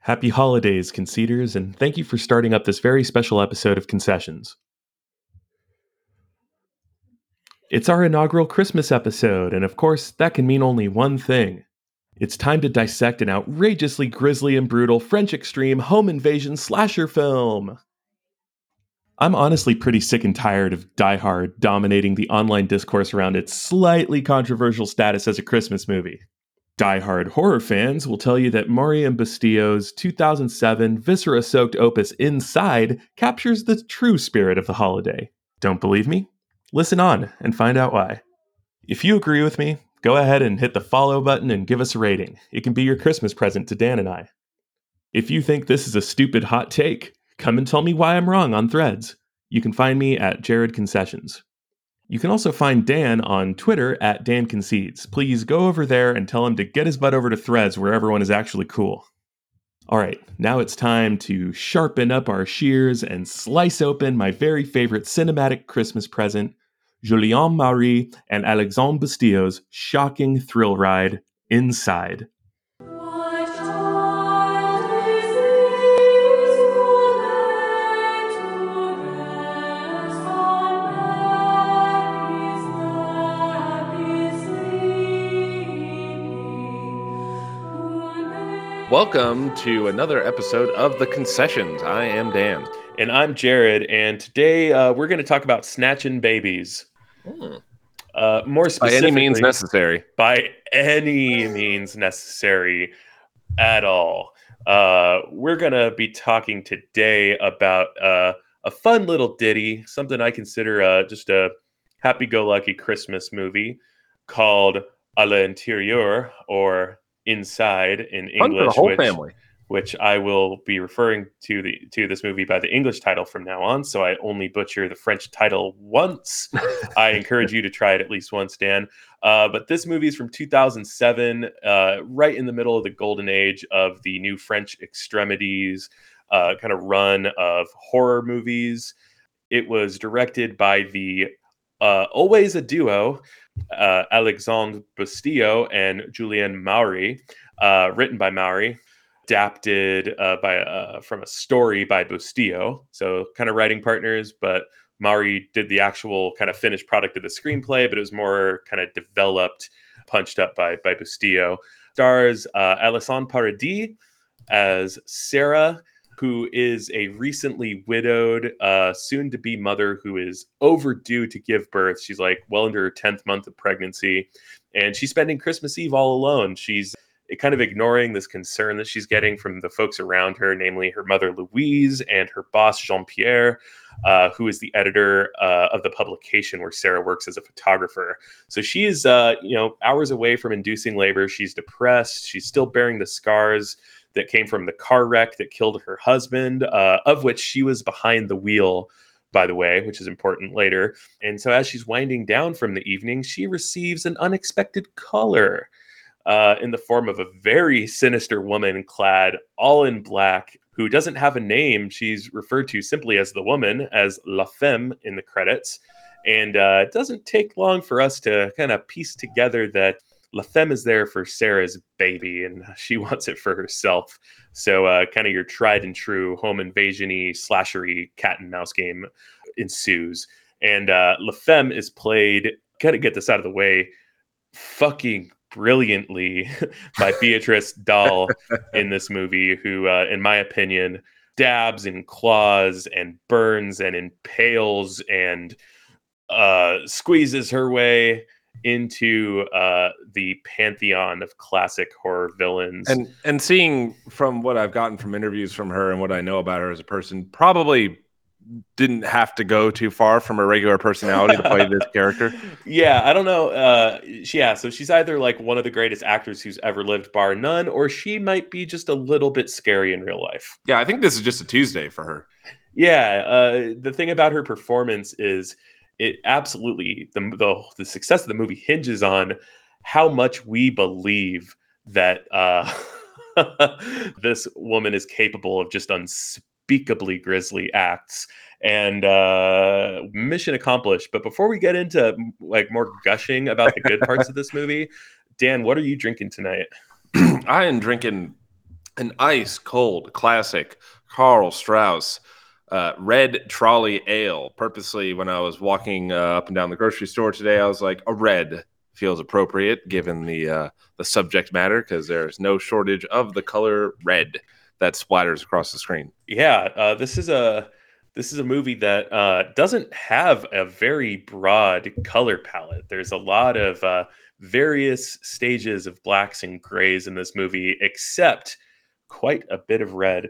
Happy holidays, conceders, and thank you for starting up this very special episode of Concessions. It's our inaugural Christmas episode, and of course, that can mean only one thing. It's time to dissect an outrageously grisly and brutal French extreme home invasion slasher film. I'm honestly pretty sick and tired of Die Hard dominating the online discourse around its slightly controversial status as a Christmas movie. Die-hard horror fans will tell you that Maury and Bustillo's 2007 viscera-soaked opus Inside captures the true spirit of the holiday. Don't believe me? Listen on and find out why. If you agree with me, go ahead and hit the follow button and give us a rating. It can be your Christmas present to Dan and I. If you think this is a stupid hot take, come and tell me why I'm wrong on threads. You can find me at Jared Concessions. You can also find Dan on Twitter at Dan Concedes. Please go over there and tell him to get his butt over to threads where everyone is actually cool. All right, now it's time to sharpen up our shears and slice open my very favorite cinematic Christmas present, Julien Maury and Alexandre Bustillo's shocking thrill ride, Inside. Welcome to another episode of The Concessions. I am Dan. And I'm Jared, and today uh, we're going to talk about snatching babies. Uh, more By any means necessary. by any means necessary at all. Uh, we're going to be talking today about uh, a fun little ditty, something I consider uh, just a happy go lucky Christmas movie called A l'intérieur or Inside in Fun English. whole which, family. which I will be referring to the to this movie by the English title from now on. So I only butcher the French title once. I encourage you to try it at least once, Dan. Uh, but this movie is from 2007, uh, right in the middle of the golden age of the new French extremities uh, kind of run of horror movies. It was directed by the uh, always a duo, uh, Alexandre Bustillo and Julien Maury, uh, written by Maury, adapted uh, by uh, from a story by Bustillo. So kind of writing partners, but Maury did the actual kind of finished product of the screenplay, but it was more kind of developed, punched up by by Bustillo. Stars uh, Alysson Paradis as Sarah, who is a recently widowed, uh, soon to be mother who is overdue to give birth. She's like well into her 10th month of pregnancy, and she's spending Christmas Eve all alone. She's kind of ignoring this concern that she's getting from the folks around her, namely her mother Louise and her boss Jean Pierre, uh, who is the editor uh, of the publication where Sarah works as a photographer. So she is, uh, you know, hours away from inducing labor. She's depressed. She's still bearing the scars that came from the car wreck that killed her husband, uh, of which she was behind the wheel. By the way, which is important later. And so, as she's winding down from the evening, she receives an unexpected caller uh, in the form of a very sinister woman clad all in black who doesn't have a name. She's referred to simply as the woman, as La Femme in the credits. And uh, it doesn't take long for us to kind of piece together that La is there for Sarah's baby and she wants it for herself. So, uh, kind of your tried and true home invasion y, slashery cat and mouse game ensues. And uh, is played, gotta get this out of the way, fucking brilliantly by Béatrice Dalle in this movie, who, uh, in my opinion, dabs and claws and burns and impales and uh, squeezes her way into uh, the pantheon of classic horror villains. And and seeing from what I've gotten from interviews from her and what I know about her as a person, probably didn't have to go too far from her regular personality to play this character. Yeah, I don't know. Uh, she- yeah, so she's either like one of the greatest actors who's ever lived, bar none, or she might be just a little bit scary in real life. Yeah, I think this is just a Tuesday for her. Yeah, uh, the thing about her performance is it absolutely the, the the success of the movie hinges on how much we believe that uh, this woman is capable of just unspeakably grisly acts. and uh, mission accomplished. But before we get into like more gushing about the good parts of this movie, Dan, what are you drinking tonight? I am drinking an ice cold classic Karl Strauss uh, red trolley ale. Purposely, when I was walking uh, up and down the grocery store today, I was like, a red feels appropriate given the uh, the subject matter because there's no shortage of the color red that splatters across the screen. Yeah, uh, this is a this is a movie that uh, doesn't have a very broad color palette. There's a lot of uh, various stages of blacks and grays in this movie, except quite a bit of red.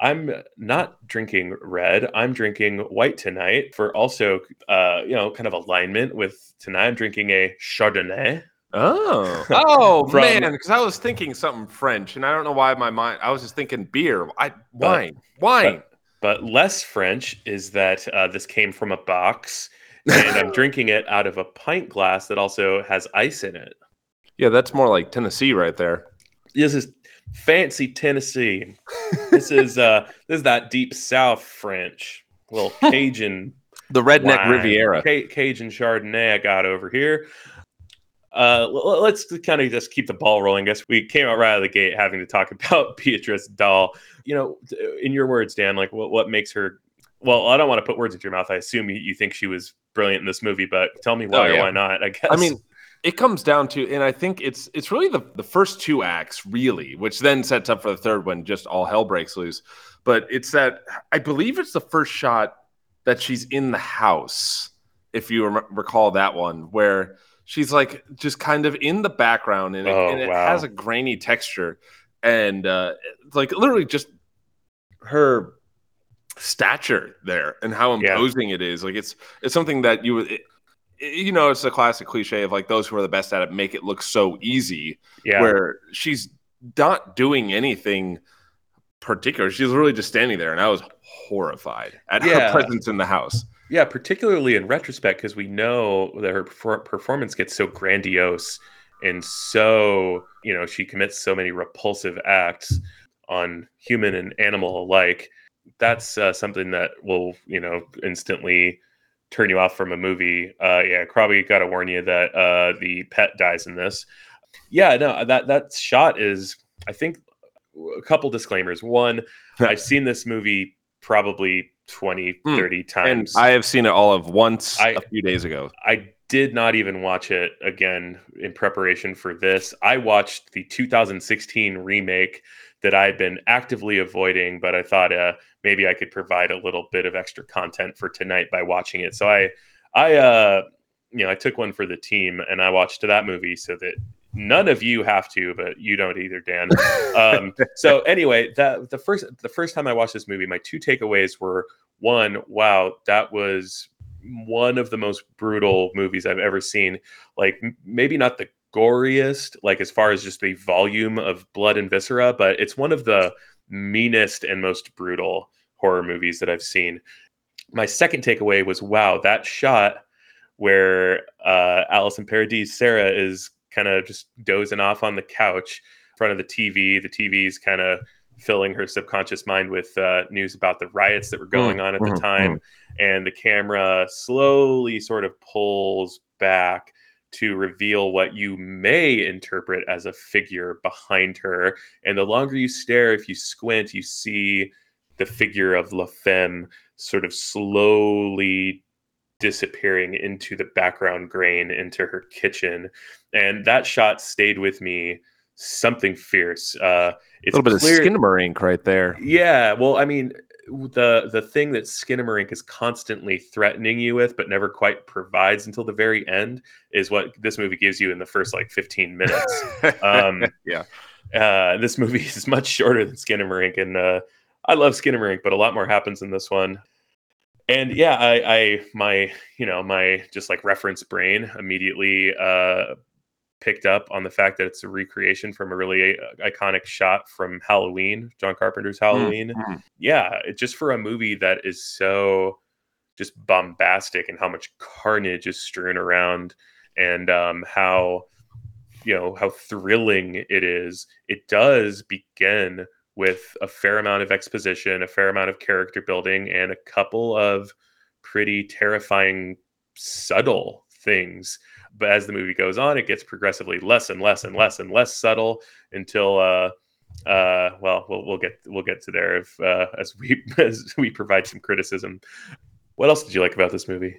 I'm not drinking red. I'm drinking white tonight for also, uh, you know, kind of alignment with tonight. I'm drinking a Chardonnay. Oh, oh From, man! Because I was thinking something French, and I don't know why my mind. I was just thinking beer. I wine, but, wine. But, but, less French is that uh, this came from a box, and I'm drinking it out of a pint glass that also has ice in it. Yeah, that's more like Tennessee right there. This is fancy Tennessee. This is uh this is that deep South French, little Cajun, the redneck wine. Riviera, C- Cajun Chardonnay I got over here. Uh, let's kind of just keep the ball rolling. I guess we came out right out of the gate having to talk about Béatrice Dalle. You know, in your words, Dan, like what what makes her? Well, I don't want to put words into your mouth. I assume you, you think she was brilliant in this movie, but tell me why oh, yeah. or why not. I guess. I mean, it comes down to and i think it's it's really the, the first two acts really which then sets up for the third one just all hell breaks loose but it's that i believe it's the first shot that she's in the house if you rem- recall that one where she's like just kind of in the background and it, oh, and it wow. has a grainy texture and uh like literally just her stature there and how imposing yeah. it is like it's it's something that you would you know, it's a classic cliche of like those who are the best at it make it look so easy. Yeah. Where she's not doing anything particular. She's really just standing there, and I was horrified at yeah. her presence in the house. Yeah, particularly in retrospect, because we know that her performance gets so grandiose and so, you know, she commits so many repulsive acts on human and animal alike. That's uh, something that will, you know, instantly turn you off from a movie, uh, yeah, probably got to warn you that uh, the pet dies in this. Yeah, no, that that shot is, I think, a couple disclaimers. One, I've seen this movie probably 20, mm. 30 times. And I have seen it all of once I, a few days ago. I did not even watch it again in preparation for this. I watched the 2016 remake that I had been actively avoiding, but I thought uh, maybe I could provide a little bit of extra content for tonight by watching it. So I, I, uh, you know, I took one for the team and I watched that movie so that none of you have to, but you don't either, Dan. Um, so anyway, that the first the first time I watched this movie, my two takeaways were one, wow, that was one of the most brutal movies I've ever seen. Like maybe not the goriest, like as far as just the volume of blood and viscera, but it's one of the meanest and most brutal horror movies that I've seen. My second takeaway was wow, that shot where uh, Alysson Paradis Sarah is kind of just dozing off on the couch in front of the TV. The TV's kind of filling her subconscious mind with uh, news about the riots that were going on at the mm-hmm, time. Mm-hmm. And the camera slowly sort of pulls back to reveal what you may interpret as a figure behind her. And the longer you stare, if you squint, you see the figure of La Femme sort of slowly disappearing into the background grain into her kitchen. And that shot stayed with me something fierce. Uh, it's a little bit clear, of Skinamarink right there. Yeah. Well, I mean, the the thing that Skinamarink is constantly threatening you with, but never quite provides until the very end, is what this movie gives you in the first like 15 minutes. um, yeah. Uh, this movie is much shorter than Skinamarink, and uh, I love Skinamarink, but a lot more happens in this one. And yeah, I, I my you know my just like reference brain immediately uh, picked up on the fact that it's a recreation from a really uh, iconic shot from Halloween, John Carpenter's Halloween. Mm-hmm. Yeah, it, just for a movie that is so just bombastic and how much carnage is strewn around and um, how you know how thrilling it is. It does begin with a fair amount of exposition, a fair amount of character building, and a couple of pretty terrifying, subtle things. But as the movie goes on, it gets progressively less and less and less and less subtle until, uh, uh, well, we'll we'll get we'll get to there if, uh, as we as we provide some criticism. What else did you like about this movie?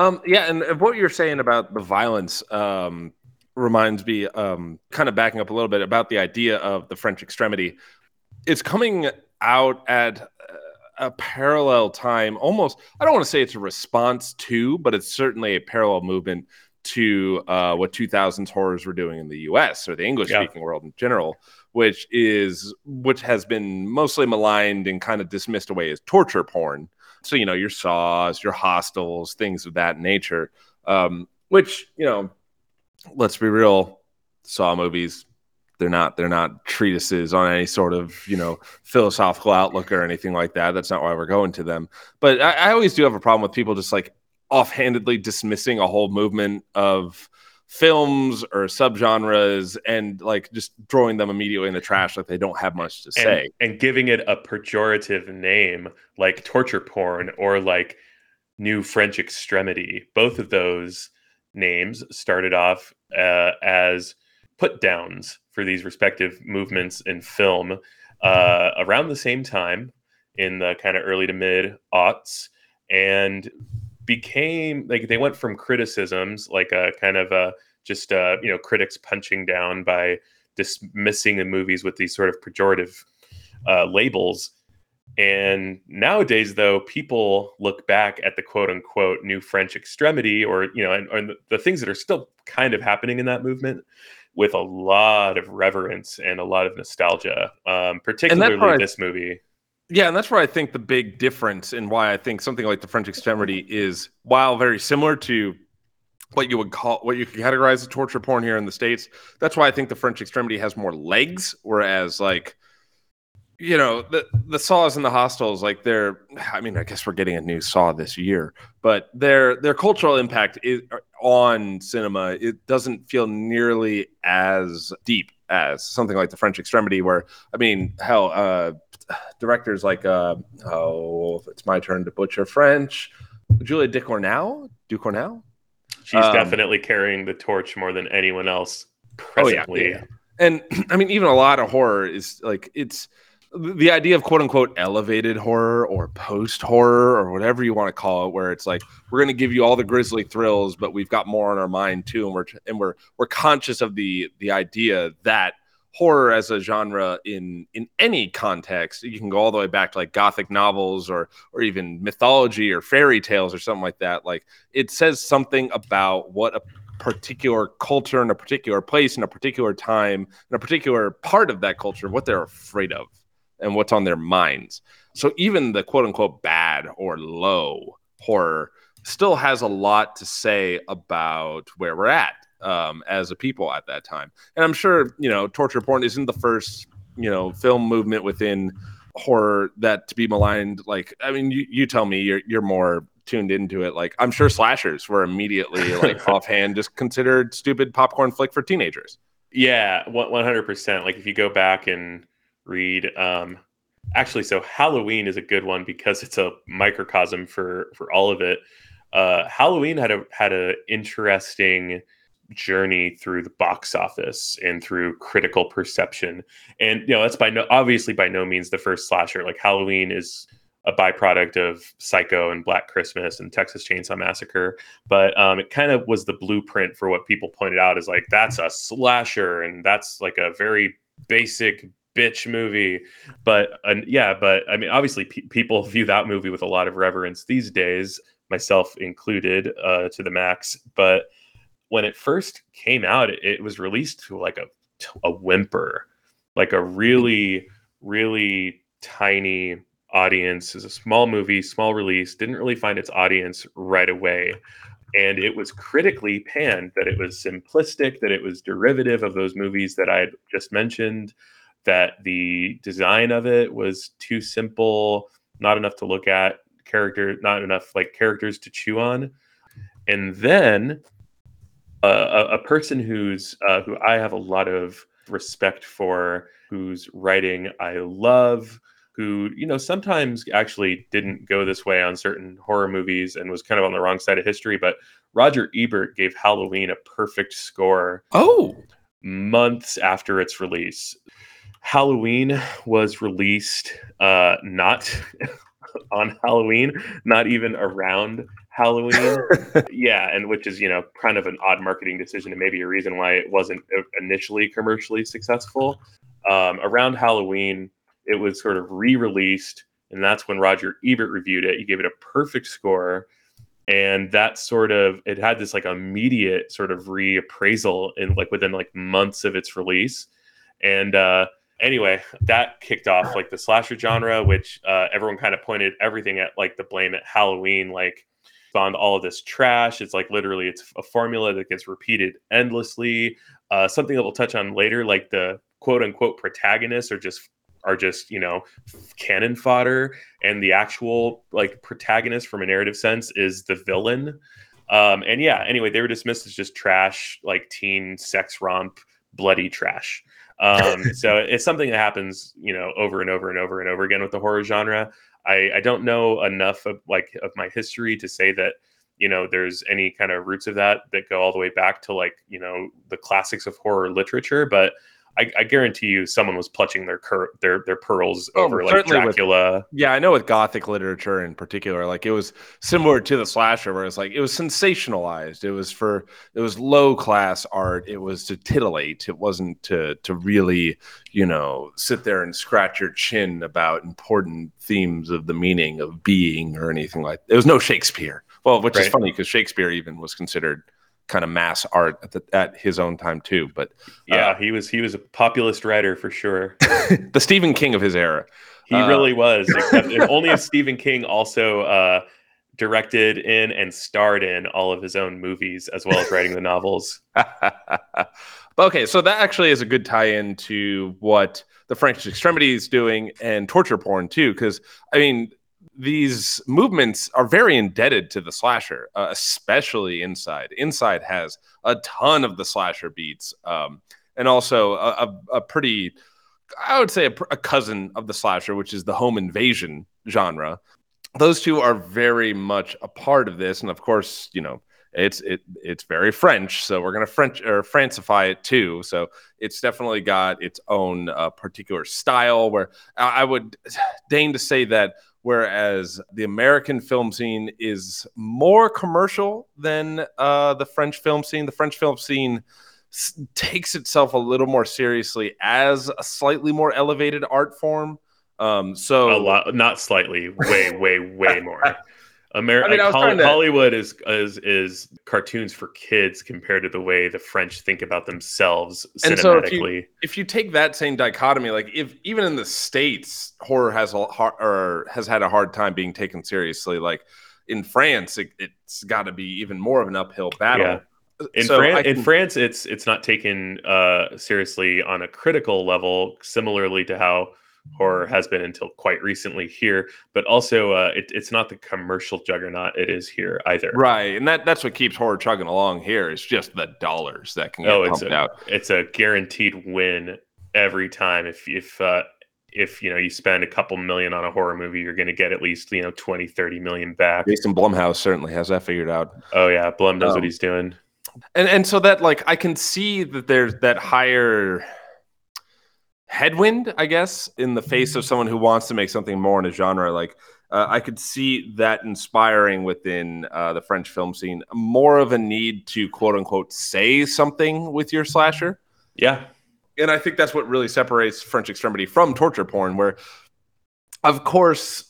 Um, yeah, and what you're saying about the violence um, reminds me, um, kind of backing up a little bit about the idea of the French extremity. It's coming out at a parallel time, almost. I don't want to say it's a response to, but it's certainly a parallel movement to uh, what 2000s horrors were doing in the U.S. or the English-speaking yeah. world in general, which is which has been mostly maligned and kind of dismissed away as torture porn. So you know your saws, your hostels, things of that nature. Um, which you know, let's be real, Saw movies they're not they're not treatises on any sort of you know philosophical outlook or anything like that. That's not why we're going to them. But I, I always do have a problem with people just like offhandedly dismissing a whole movement of films or subgenres and like just throwing them immediately in the trash like they don't have much to say. and, and giving it a pejorative name like torture porn or like new french extremity. Both of those names started off uh, as put downs for these respective movements in film uh, around the same time in the kind of early to mid aughts. And became like they went from criticisms like a kind of a just uh, you know critics punching down by dismissing the movies with these sort of pejorative uh, labels and nowadays though people look back at the quote unquote new french extremity or you know and, and the, the things that are still kind of happening in that movement with a lot of reverence and a lot of nostalgia, um, particularly this movie. Yeah, and that's where I think the big difference in why I think something like the French Extremity is, while very similar to what you would call what you could categorize as torture porn here in the states. That's why I think the French Extremity has more legs, whereas like you know the the saws and the hostels like they're i mean i guess we're getting a new saw this year but their their cultural impact is on cinema it doesn't feel nearly as deep as something like the french extremity where i mean hell uh directors like uh oh it's my turn to butcher french. Julia ducournau ducournau she's um, definitely carrying the torch more than anyone else presently. oh yeah, yeah and i mean even a lot of horror is like it's the idea of quote unquote elevated horror or post horror or whatever you want to call it where it's like we're going to give you all the grisly thrills but we've got more on our mind too and we're and we're we're conscious of the the idea that horror as a genre in in any context you can go all the way back to like gothic novels or or even mythology or fairy tales or something like that like it says something about what a particular culture in a particular place in a particular time in a particular part of that culture what they're afraid of and what's on their minds. So even the quote unquote bad or low horror still has a lot to say about where we're at um, as a people at that time. And I'm sure, you know, torture porn isn't the first, you know, film movement within horror that to be maligned. Like, I mean, you, you tell me you're, you're more tuned into it. Like, I'm sure slashers were immediately like offhand just considered stupid popcorn flick for teenagers. Yeah, 100%. Like if you go back and read. Um, actually, so Halloween is a good one because it's a microcosm for for all of it. Uh, Halloween had a had a interesting journey through the box office and through critical perception, and you know that's by no obviously by no means the first slasher. Like Halloween is a byproduct of Psycho and Black Christmas and Texas Chainsaw Massacre, but um, it kind of was the blueprint for what people pointed out is like that's a slasher and that's like a very basic bitch movie. But yeah, but I mean, obviously, pe- people view that movie with a lot of reverence these days, myself included, uh, to the max. But when it first came out, it, it was released to like a a whimper, like a really, really tiny audience. It's a small movie, small release. Didn't really find its audience right away and it was critically panned that it was simplistic that it was derivative of those movies that i just mentioned that the design of it was too simple, not enough to look at, character, not enough like characters to chew on. And then uh, a, a, person who's uh, who I have a lot of respect for, whose writing I love, who, you know, sometimes actually didn't go this way on certain horror movies and was kind of on the wrong side of history. But Roger Ebert gave Halloween a perfect score. Oh, months after its release. Halloween was released uh, not on Halloween, not even around Halloween. yeah, and which is, you know, kind of an odd marketing decision and maybe a reason why it wasn't initially commercially successful. Um, around Halloween, it was sort of re released, and that's when Roger Ebert reviewed it. He gave it a perfect score. And that sort of it had this like immediate sort of reappraisal in like within like months of its release. And uh anyway, that kicked off like the slasher genre, which uh, everyone kind of pointed everything at like the blame at Halloween, like found all of this trash. It's like literally it's a formula that gets repeated endlessly. Uh, something that we'll touch on later, like the quote unquote protagonists are just are just you know cannon fodder and the actual like protagonist from a narrative sense is the villain um and yeah anyway they were dismissed as just trash like teen sex romp bloody trash um so it's something that happens you know over and over and over and over again with the horror genre. I i don't know enough of like of my history to say that you know there's any kind of roots of that that go all the way back to like you know the classics of horror literature but I, I, guarantee you, someone was clutching their cur- their their pearls oh, over like Dracula. With, yeah, I know with Gothic literature in particular, like it was similar to the slasher, where it's like it was sensationalized. It was for it was low class art. It was to titillate. It wasn't to to really you know sit there and scratch your chin about important themes of the meaning of being or anything like. That. There was no Shakespeare. Well, which right. is funny because Shakespeare even was considered kind of mass art at, the, at his own time too. But yeah, uh, he was he was a populist writer for sure. the Stephen King of his era. He uh, really was. Except only if Stephen King also uh, directed in and starred in all of his own movies as well as writing the novels. okay, so that actually is a good tie-in to what the French Extremity is doing and torture porn too, because I mean these movements are very indebted to the slasher, uh, especially Inside. Inside has a ton of the slasher beats, um, and also a, a, a, pretty, I would say, a, a, cousin of the slasher, which is the home invasion genre. Those two are very much a part of this, and of course, you know, it's it it's very French, so we're gonna French or Francify it too. So it's definitely got its own uh, particular style. Where I, I would deign to say that whereas the American film scene is more commercial than uh, the French film scene. The French film scene s- takes itself a little more seriously as a slightly more elevated art form. Um, so a lot, not slightly, way, way, way more. America, I mean, Holly- to... Hollywood is is is cartoons for kids compared to the way the French think about themselves and cinematically. So if, you, if you take that same dichotomy, like if even in the states, horror has a hard or has had a hard time being taken seriously. Like in France, it, has got to be even more of an uphill battle. Yeah. In, so Fran- can... in France, it's it's not taken uh, seriously on a critical level, similarly to how horror has been until quite recently here but also uh, it, it's not the commercial juggernaut it is here either. Right and that that's what keeps horror chugging along here is just the dollars that can get oh, it's a, out. it's a guaranteed win every time. If if uh, if you know you spend a couple million on a horror movie you're going to get at least you know 20 30 million back. Jason blumhouse certainly has that figured out. Oh yeah blum knows um, what he's doing. and and so that like i can see that there's that higher headwind, I guess, in the face of someone who wants to make something more in a genre. Like uh, I could see that inspiring within uh, the French film scene more of a need to quote unquote say something with your slasher. Yeah. And I think that's what really separates French extremity from torture porn, where, of course,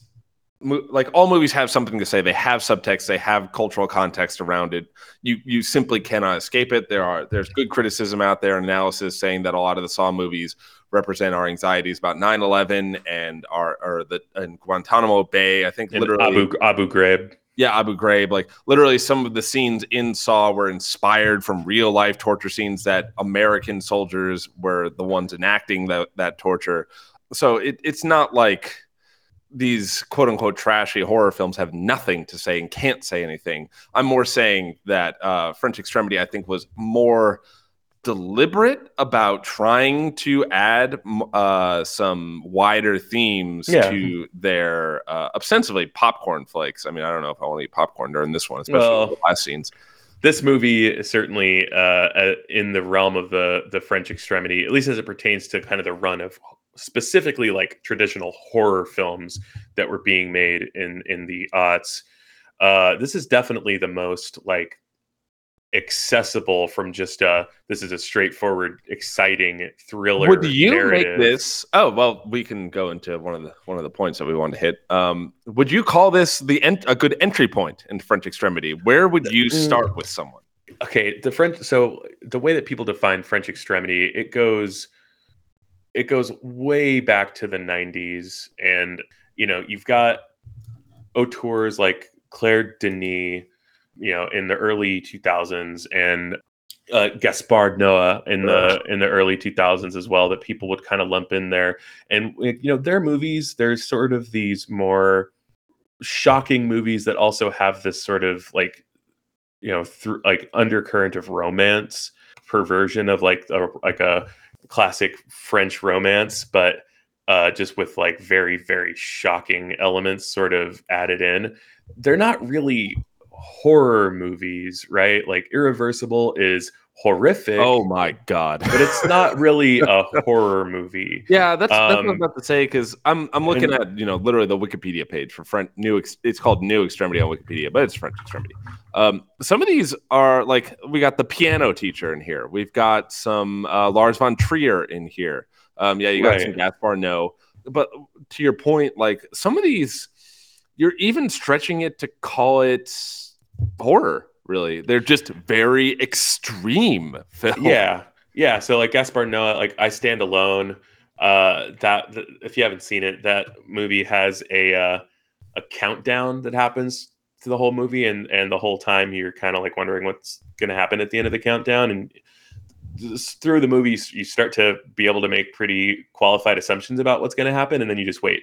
like all movies have something to say they have subtext they have cultural context around it you you simply cannot escape it there are there's good criticism out there analysis saying that a lot of the saw movies represent our anxieties about 9-11 and our or the and guantanamo bay i think and literally abu abu ghraib yeah abu ghraib like literally some of the scenes in saw were inspired from real life torture scenes that american soldiers were the ones enacting that that torture so it, it's not like these quote unquote trashy horror films have nothing to say and can't say anything. I'm more saying that uh, French Extremity, I think, was more deliberate about trying to add uh, some wider themes Yeah. to their uh, ostensibly popcorn flakes. I mean, I don't know if I want to eat popcorn during this one, especially Well, the last scenes. this movie is certainly uh, uh, in the realm of the the French extremity, at least as it pertains to kind of the run of specifically like traditional horror films that were being made in in the aughts. Uh, this is definitely the most like accessible from just uh this is a straightforward exciting thriller Would you narrative. make this? Oh well, we can go into one of the one of the points that we wanted to hit. Um, would you call this the en- a good entry point in French extremity? Where would you Mm. start with someone? okay the french so the way that people define french extremity it goes it goes way back to the 90s and you know you've got auteurs like claire denis you know in the early 2000s and uh, Gaspar Noé in the in the early 2000s as well that people would kind of lump in there. And you know their movies there's sort of these more shocking movies that also have this sort of like you know through like undercurrent of romance perversion of like a, like a classic french romance but uh just with like very very shocking elements sort of added in. They're not really horror movies right like irreversible is horrific Oh my god! but it's not really a horror movie Yeah, that's, that's what I was Um, about to say because I'm I'm looking and- at you know literally the Wikipedia page for French new. Ex, it's called New Extremity on Wikipedia, but it's French Extremity. Um, some of these are like we got the piano teacher in here. We've got some uh, Lars von Trier in here. Um, yeah, you got some Right. Gaspar Noé, but to your point, like some of these, you're even stretching it to call it horror. Really, they're just very extreme films. yeah yeah so like Gaspar Noé like i stand alone uh that th- if you haven't seen it that movie has a uh a countdown that happens to the whole movie and and the whole time you're kind of like wondering what's going to happen at the end of the countdown and through the movie you start to be able to make pretty qualified assumptions about what's going to happen and then you just wait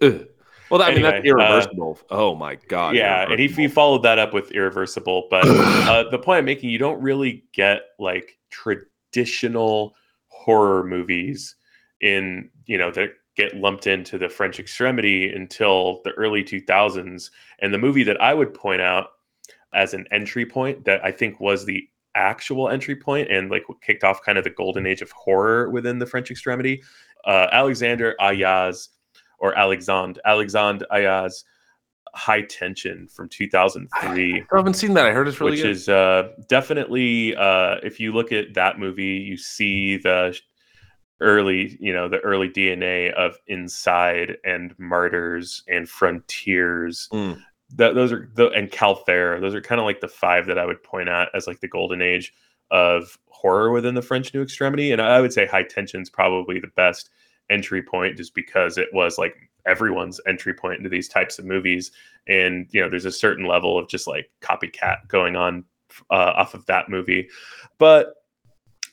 Ugh. Well, I mean that's uh, irreversible. oh my god. yeah and he, he followed that up with irreversible but uh, the point i'm making you don't really get like traditional horror movies in you know that get lumped into the french extremity until the early 2000s and the movie that i would point out as an entry point that i think was the actual entry point and like kicked off kind of the golden age of horror within the french extremity uh, alexander Aja or alexandre alexandre Aja high tension from 2003 I haven't seen that. I heard it's really which good. is uh, definitely uh, if you look at that movie you see the early you know the early dna of inside and martyrs and frontiers Mm. that those are the and Calvaire those are kind of like the five that i would point at as like the golden age of horror within the french new extremity and i would say high tension's probably the best entry point just because it was like everyone's entry point into these types of movies. And you know there's a certain level of just like copycat going on uh, off of that movie. But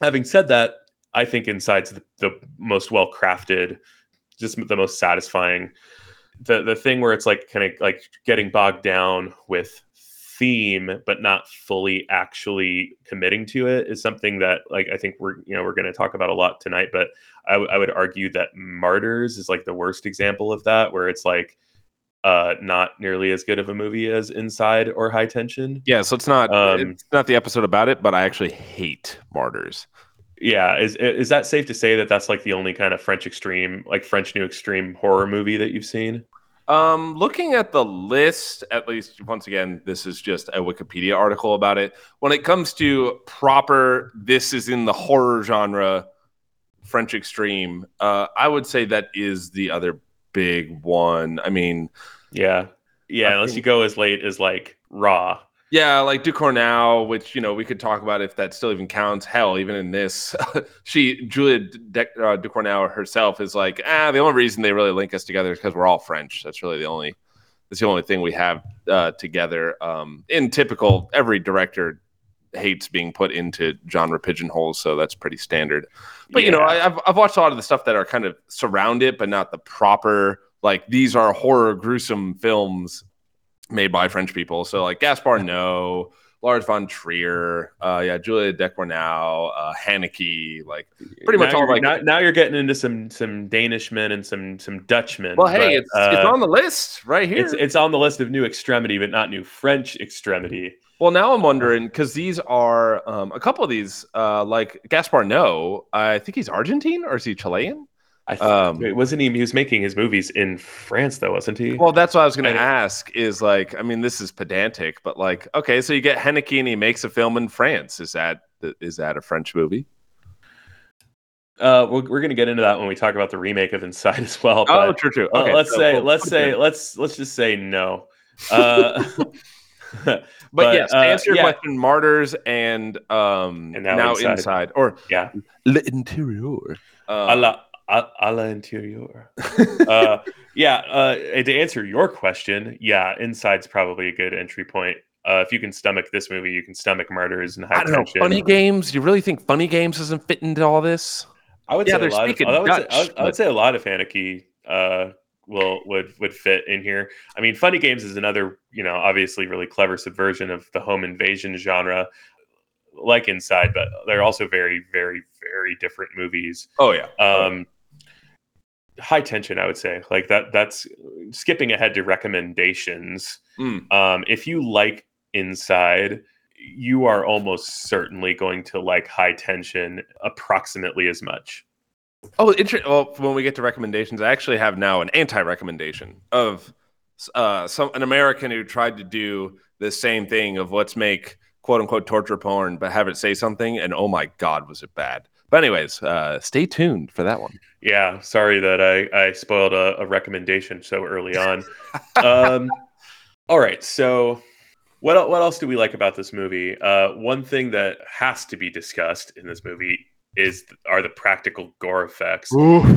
having said that i think inside's the, the most well crafted just the most satisfying. The the thing where it's like kind of like getting bogged down with theme but not fully actually committing to it is something that like i think we're you know we're going to talk about a lot tonight but I, w- I would argue that martyrs is like the worst example of that where it's like uh not nearly as good of a movie as inside or high tension Yeah, so it's not Um, it's not the episode about it, but I actually hate Martyrs. yeah is is that safe to say that that's like the only kind of french extreme like french new extreme horror movie that you've seen Um, looking at the list, at least once again, this is just a Wikipedia article about it. When it comes to proper, this is in the horror genre, French extreme. Uh, I would say that is the other big one. I mean, yeah yeah I unless you go as late as like raw Yeah, like Ducournau, which you know we could talk about if that still even counts. Hell, even in this, she Julia De- uh, Ducournau herself is like, ah, the only reason they really link us together is because we're all French. That's really the only that's the only thing we have uh, together. Um, in typical, every director hates being put into genre pigeonholes, so that's pretty standard. But you know, I, I've I've watched a lot of the stuff that are kind of surround it, but not the proper like these are horror gruesome films made by French people. So like Gaspar Noé, Lars von Trier, uh, yeah, Julia Ducournau, uh, Haneke, like pretty much now all like. now, now you're getting into some some Danishmen and some some Dutchmen. well, hey, but, it's it's uh, on the list right here. it's it's on the list of new extremity, but not new French extremity. Well, now I'm wondering because these are um, a couple of these, uh, like Gaspar Noé. I think he's Argentine or is he Chilean? I th- Um, wait, wasn't he? He was making his movies in France, though, wasn't he? Well, that's what I was going to ask. Is like, I mean, this is pedantic, but like, okay, so you get Haneke and he makes a film in France. Is that is that a French movie? Uh, we're, we're gonna get into that when we talk about the remake of Inside as well. oh, But true, true. uh, Okay, let's so say let's say let's let's just say no. Uh, But, but, yes, to uh, answer your yeah. question, Martyrs and um And now, now inside. Inside. or yeah, L'Interieur. a Um, la a, a la interior. uh, yeah, uh, to answer your question, yeah, Inside's probably a good entry point. Uh, if you can stomach this movie, you can stomach Martyrs and High I don't know. Tension. Funny games. You really think Funny Games doesn't fit into all this? I would Yeah, say a lot of, I would, Dutch, say, I would, I would say a lot of uh, will would would fit in here. I mean, Funny Games is another, you know, obviously really clever subversion of the home invasion genre, like Inside, but they're also very, very, very different movies. Oh yeah. Um, high tension, I would say, like that. That's skipping ahead to recommendations. Mm. Um, if you like Inside, you are almost certainly going to like High Tension approximately as much. Oh, interesting. Well, when we get to recommendations, I actually have now an anti-recommendation of uh, some an American who tried to do the same thing of let's make quote unquote torture porn, but have it say something, and oh my god, was it bad? But anyways, uh, stay tuned for that one. Yeah, sorry that I I spoiled a, a recommendation so early on. um, all right, so what what else do we like about this movie? Uh, one thing that has to be discussed in this movie is are the practical gore effects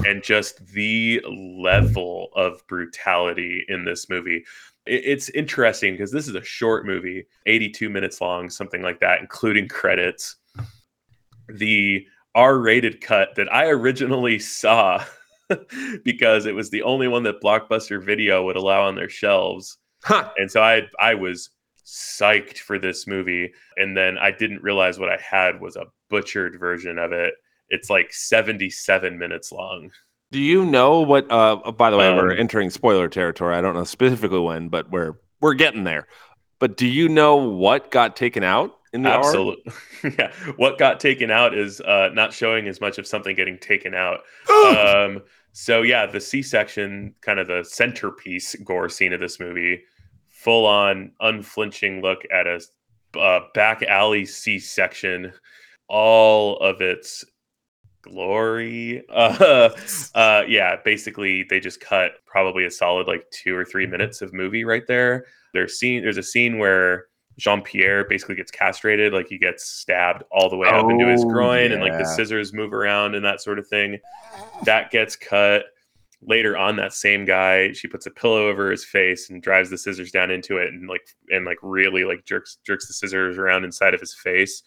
and just the level of brutality in this movie. It- It's interesting because this is a short movie, 82 minutes long, something like that, including credits. The R rated cut that I originally saw because it was the only one that Blockbuster Video would allow on their shelves. Huh. And so I I was psyched for this movie and then I didn't realize what I had was a butchered version of it. It's like 77 minutes long. Do you know what? Uh, by the way, we're Um, entering spoiler territory. I don't know specifically when, but we're we're getting there. But do you know what got taken out in the? Absolutely. yeah. What got taken out is uh, not showing as much of something getting taken out. um, so yeah, the C-section, kind of the centerpiece gore scene of this movie, full on unflinching look at a uh, back alley C-section, all of its glory. Uh, uh, yeah, basically they just cut probably a solid like two or three minutes of movie right there. There's scene. There's a scene where Jean Pierre basically gets castrated, like he gets stabbed all the way up into his Oh, groin, and like the scissors move around and that sort of thing. That gets cut. Later on, that same guy, she puts a pillow over his face and drives the scissors down into it, and like and like really like jerks jerks the scissors around inside of his face.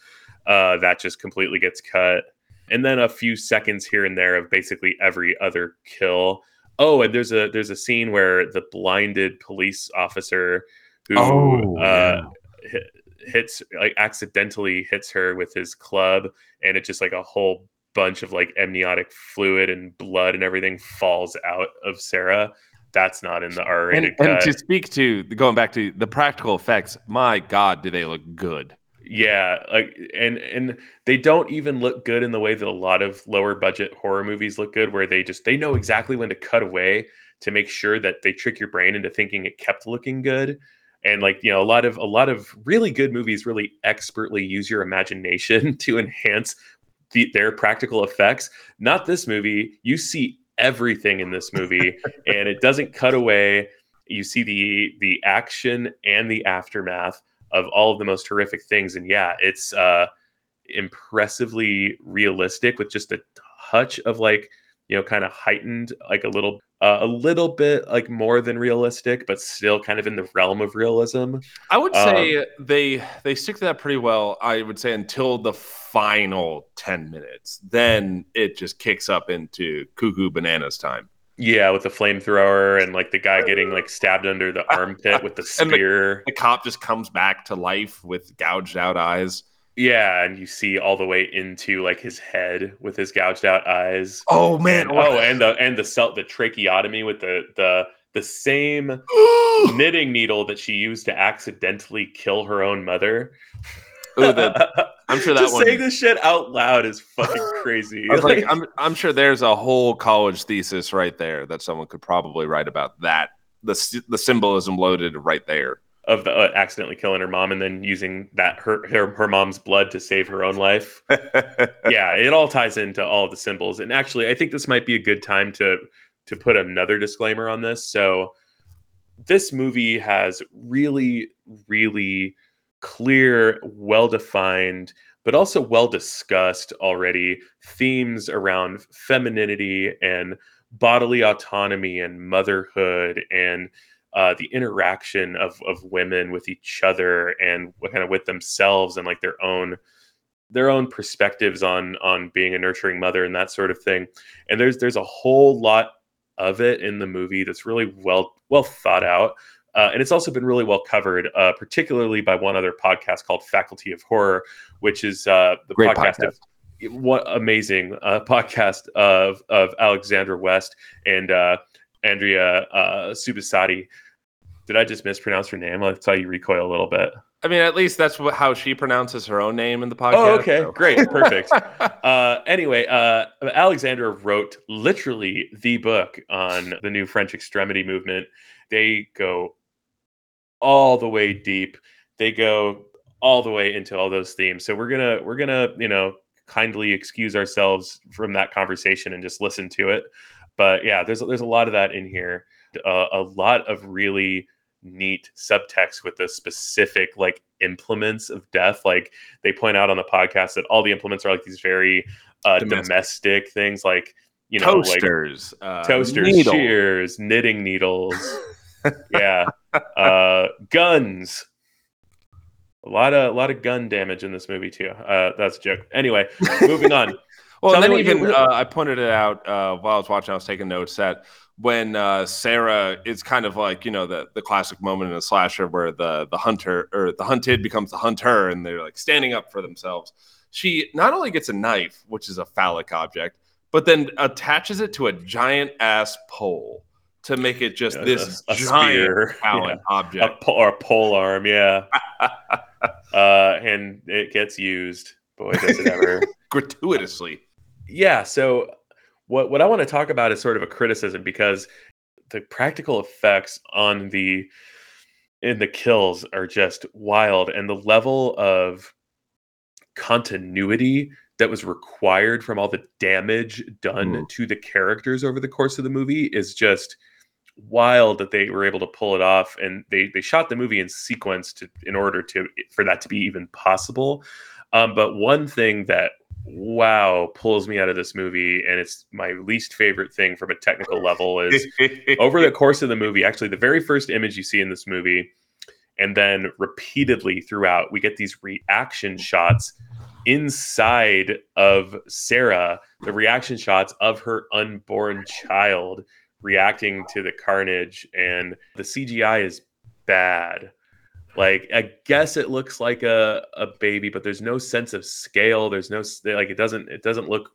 Uh, that just completely gets cut. And then a few seconds here and there of basically every other kill. Oh, and there's a there's a scene where the blinded police officer who Oh, uh, hit, hits like accidentally hits her with his club, and it just like a whole bunch of like amniotic fluid and blood and everything falls out of Sarah. That's not in the R-rated and to speak to going back to the practical effects, my God, do they look good? Yeah, like and and they don't even look good in the way that a lot of lower budget horror movies look good where they just they know exactly when to cut away to make sure that they trick your brain into thinking it kept looking good. And like, you know, a lot of a lot of really good movies really expertly use your imagination to enhance the, their practical effects. Not this movie. You see everything in this movie and it doesn't cut away. You see the the action and the aftermath of all of the most horrific things. And yeah, it's uh, impressively realistic with just a touch of like, you know, kind of heightened, like a little, uh, a little bit like more than realistic, but still kind of in the realm of realism. I would Um, say they they stick to that pretty well. I would say until the final ten minutes, then it just kicks up into cuckoo bananas time. Yeah, with the flamethrower and like the guy getting like stabbed under the armpit with the And the- spear. The cop just comes back to life with gouged out eyes. Yeah, and you see all the way into like his head with his gouged out eyes. Oh And, oh, and the and the cell the tracheotomy with the the the same oh, knitting needle that she used to accidentally kill her own mother. Ooh, the- I'm sure that Just one- saying this shit out loud is fucking crazy. I was like, Like, I'm, I'm sure there's a whole college thesis right there that someone could probably write about that. The, the symbolism loaded right there. Of the uh, accidentally killing her mom and then using that her, her her mom's blood to save her own life. yeah, it all ties into all the symbols. And actually, I think this might be a good time to to put another disclaimer on this. So this movie has really really clear, well-defined but also well discussed already themes around femininity and bodily autonomy and motherhood and uh, the interaction of of women with each other and what kind of with themselves and like their own their own perspectives on on being a nurturing mother and that sort of thing. And there's there's a whole lot of it in the movie that's really well well thought out. Uh, and it's also been really well covered, uh, particularly by one other podcast called Faculty of Horror, which is uh, the Great podcast, podcast. of what amazing uh, podcast of of Alexandra West and uh, Andrea uh, Subissati. Did I just mispronounce her name? I saw you recoil a little bit. I mean, at least that's what, how she pronounces her own name in the podcast. Oh, okay, so. great, perfect. uh, anyway, uh, Alexandra wrote literally the book on the new French extremity movement. They go all the way deep. They go all the way into all those themes. So we're gonna we're gonna you know kindly excuse ourselves from that conversation and just listen to it. But yeah, there's there's a lot of that in here. Uh, a lot of really neat subtext with the specific like implements of death. Like they point out on the podcast that all the implements are like these very uh, Domestic. domestic. things, like you know, like Toasters. uh, toasters, needles. shears, knitting needles, yeah, uh, guns. A lot of a lot of gun damage in this movie too. Uh, that's a joke. Anyway, moving on. Well, Tell and then even uh, I pointed it out uh, while I was watching. I was taking notes that when uh, Sarah is kind of like you know the the classic moment in a slasher where the the hunter or the hunted becomes the hunter, and they're like standing up for themselves. She not only gets a knife, which is a phallic object, but then attaches it to a giant ass pole to make it just Yeah, this a- a giant spear. talent a object. po- or a pole arm, yeah. uh, and it gets used. Boy, does it ever. gratuitously. Yeah. So what what I want to talk about is sort of a criticism because the practical effects on the in the kills are just wild, and the level of continuity that was required from all the damage done Mhm. to the characters over the course of the movie is just wild that they were able to pull it off and they they shot the movie in sequence to in order to for that to be even possible um, but one thing that wow pulls me out of this movie and it's my least favorite thing from a technical level is over the course of the movie, actually, the very first image you see in this movie, and then repeatedly throughout, we get these reaction shots inside of Sarah, the reaction shots of her unborn child reacting to the carnage, and the CGI is bad. Like, I guess it looks like a, a baby, but there's no sense of scale. There's no like it doesn't it doesn't look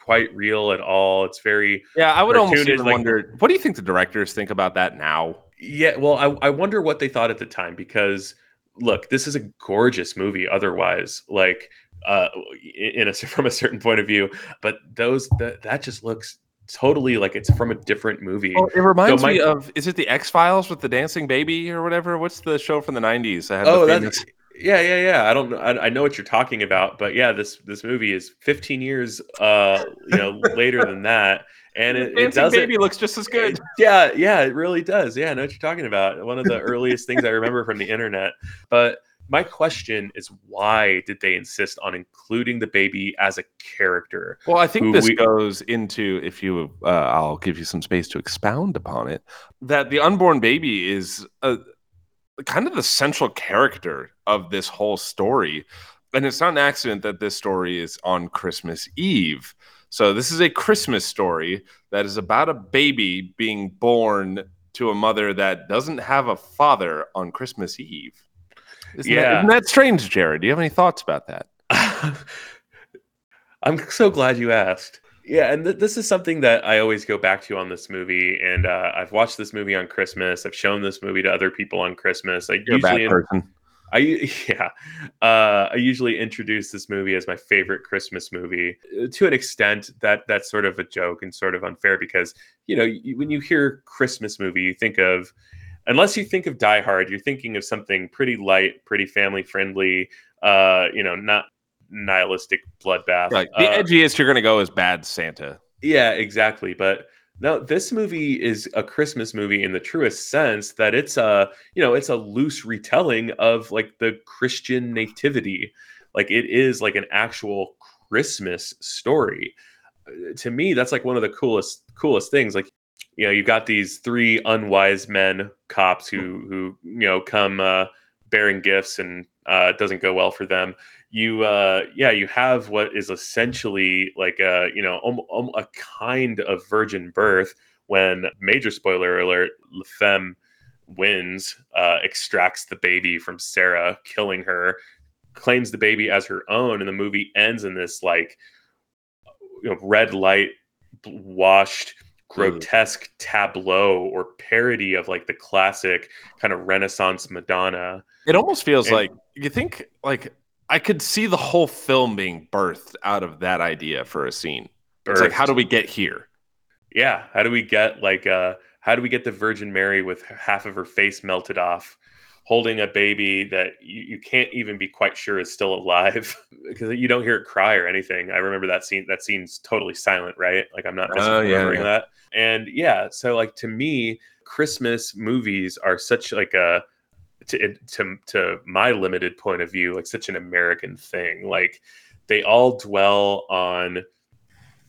quite real at all. It's very Yeah, I would almost even like- wonder. What do you think the directors think about that now? Yeah, well, I, I wonder what they thought at the time because look, this is a gorgeous movie. Otherwise, like uh, in a from a certain point of view, but those that that just looks totally like it's from a different movie. Well, it reminds my- me of is it the X Files with the dancing baby or whatever? What's the show from the nineties? oh, the that's yeah, yeah, yeah. I don't know. I, I know what you're talking about, but yeah, this this movie is 15 years, uh, you know, later than that, and it, it dancing doesn't. baby looks just as good. Yeah, yeah, it really does. Yeah, I know what you're talking about. One of the earliest things I remember from the internet. But my question is why did they insist on including the baby as a character? Well, I think this we- goes into if you, uh, I'll give you some space to expound upon it. That the unborn baby is a, kind of the central character of this whole story. and it's not an accident that this story is on Christmas Eve. So this is a Christmas story that is about a baby being born to a mother that doesn't have a father on Christmas Eve. Isn't, Yeah. that, isn't that strange, Jared? Do you have any thoughts about that? I'm so glad you asked. Yeah, and th- this is something that I always go back to on this movie. And uh, I've watched this movie on Christmas. I've shown this movie to other people on Christmas. I You're a bad usually, person. I yeah, uh, I usually introduce this movie as my favorite Christmas movie. Uh, To an extent, that that's sort of a joke and sort of unfair because you know you, when you hear Christmas movie, you think of unless you think of Die Hard, you're thinking of something pretty light, pretty family friendly. Uh, you know, not nihilistic bloodbath. Right. The Uh, edgiest you're going to go is Bad Santa. yeah, exactly. But no, this movie is a Christmas movie in the truest sense that it's a, you know, it's a loose retelling of like the Christian nativity. Like it is like an actual Christmas story. Uh, To me, that's like one of the coolest coolest things. Like, you know, you've got these three unwise men cops who who, you know, come uh bearing gifts and uh it doesn't go well for them. You uh yeah you have what is essentially like a you know a kind of virgin birth when major spoiler alert La Femme wins uh extracts the baby from sarah killing her claims the baby as her own and the movie ends in this like you know red light washed grotesque tableau or parody of like the classic kind of renaissance madonna It almost feels And- like you think like I could see the whole film being birthed out of that idea for a scene. It's like, how do we get here? yeah how do we get like uh how do we get the virgin mary with half of her face melted off holding a baby that you, you can't even be quite sure is still alive because you don't hear it cry or anything. I remember that scene that scene's totally silent right? Like i'm not Oh, yeah, misremembering yeah. that. And yeah so like to me christmas movies are such like a to, to to my limited point of view like such an american thing. Like they all dwell on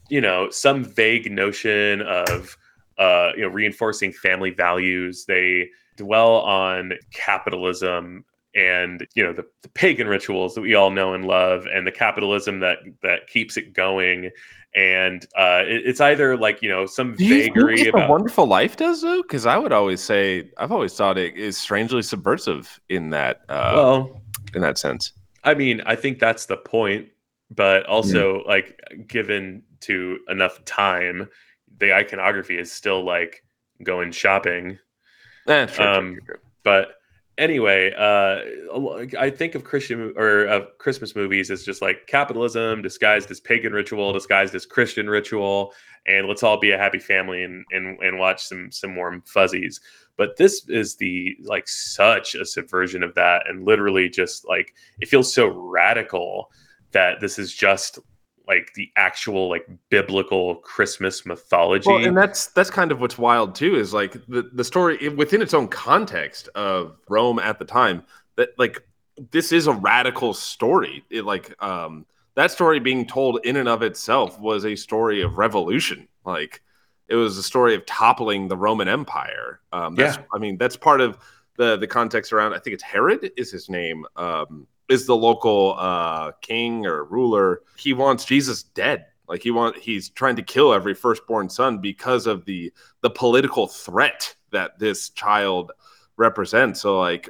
you know some vague notion of uh you know reinforcing family values. They dwell on capitalism and you know the, the pagan rituals that we all know and love and the capitalism that that keeps it going and uh it- it's either like you know some Do you vagary what about a Wonderful Life does though? Because I would always say I've always thought it is strangely subversive in that uh, well in that sense. I mean, I think that's the point, but also like given to enough time, the iconography is still like going shopping. Eh, sure, Um. But anyway, uh, I think of Christian or of Christmas movies as just like capitalism disguised as pagan ritual, disguised as Christian ritual, and let's all be a happy family and and, and watch some some warm fuzzies. But this is the like such a subversion of that, and literally just like it feels so radical that this is just like the actual like biblical Christmas mythology. Well, and that's that's kind of what's wild too is like the the story within its own context of Rome at the time that like this is a radical story. It like um that story being told in and of itself was a story of revolution. Like it was a story of toppling the Roman Empire. Um that's Yeah. I mean that's part of the the context around I think it's Herod is his name. Um is the local uh king or ruler. He wants Jesus dead. Like he want he's trying to kill every firstborn son because of the the political threat that this child represents. So like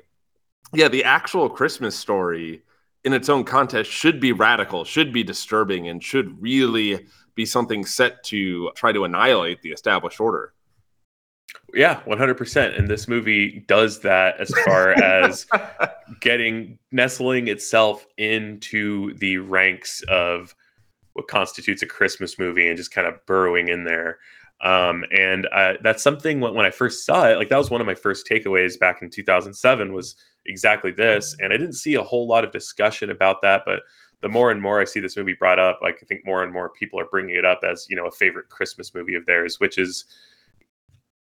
yeah, the actual Christmas story in its own context should be radical, should be disturbing, and should really be something set to try to annihilate the established order. Yeah, 100%. And this movie does that as far as getting nestling itself into the ranks of what constitutes a Christmas movie and just kind of burrowing in there. Um, and uh, that's something when, when I first saw it, like that was one of my first takeaways back in 2007 was exactly this. And I didn't see a whole lot of discussion about that, but the more and more I see this movie brought up, like I think more and more people are bringing it up as, you know, a favorite Christmas movie of theirs, which is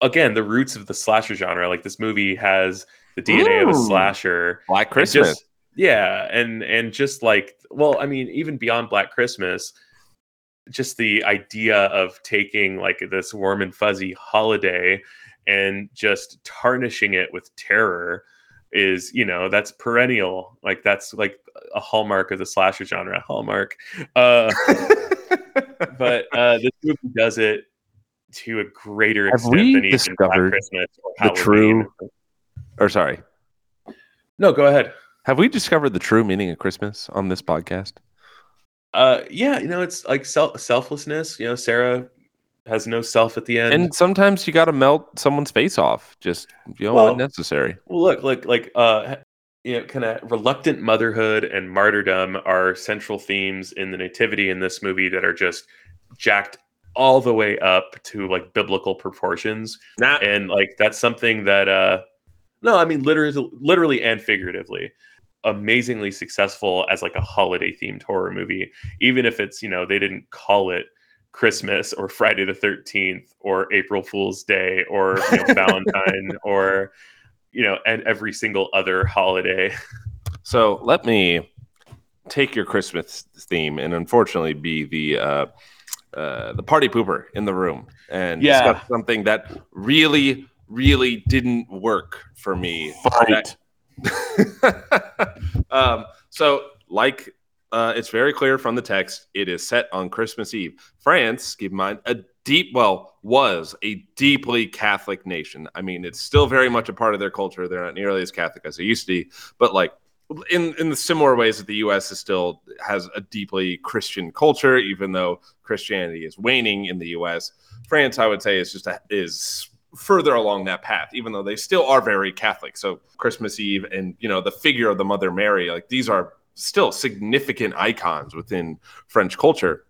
again the roots of the slasher genre. Like this movie has the DNA of a slasher. Black Christmas. just- yeah, and and just like well, I mean, even beyond Black Christmas, just the idea of taking like this warm and fuzzy holiday and just tarnishing it with terror is you know that's perennial like that's like a hallmark of the slasher genre hallmark uh but uh this movie does it to a greater Have extent we than even Black discovered christmas or the true- or sorry, no go ahead have we discovered the true meaning of Christmas on this podcast? uh yeah you know it's like self selflessness you know sarah has no self at the end And sometimes you got to melt someone's face off, just you know, Well- unnecessary. Well, look, like like uh you know, kind of reluctant motherhood and martyrdom are central themes in the nativity in this movie that are just jacked all the way up to like biblical proportions. Nah, And like that's something that uh no, I mean literally literally and figuratively amazingly successful as like a holiday themed horror movie even if it's, you know, they didn't call it Christmas or Friday the 13th or April Fool's Day or you know, Valentine or you know and every single other holiday. So let me take your Christmas theme and unfortunately be the uh, uh, the party pooper in the room and Yeah. discuss something that really, really didn't work for me. Fight. um, so, like uh, it's very clear from the text, it is set on Christmas Eve. France, keep in mind, a deep, well, was a deeply Catholic nation. I mean, it's still very much a part of their culture. They're not nearly as Catholic as they used to be, but like in in the similar ways that the U.S. is still has a deeply Christian culture, even though Christianity is waning in the U.S. France, I would say, is just a, is further along that path, even though they still are very Catholic. So Christmas Eve and you know the figure of the Mother Mary, like these are still significant icons within French culture,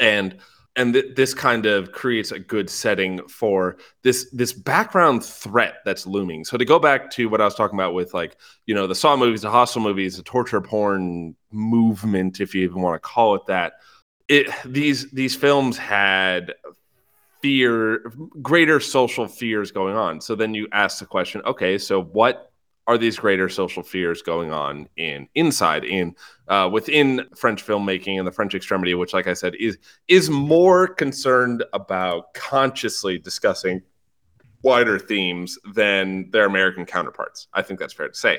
and and th- this kind of creates a good setting for this this background threat that's looming. So to go back to what I was talking about with like you know the Saw movies, the Hostel movies, the torture porn movement, if you even want to call it that. It these these films had fear greater social fears going on so then you ask the question okay so what are these greater social fears going on in inside in uh, within french filmmaking and the french extremity which like i said is is more concerned about consciously discussing wider themes than their american counterparts i think that's fair to say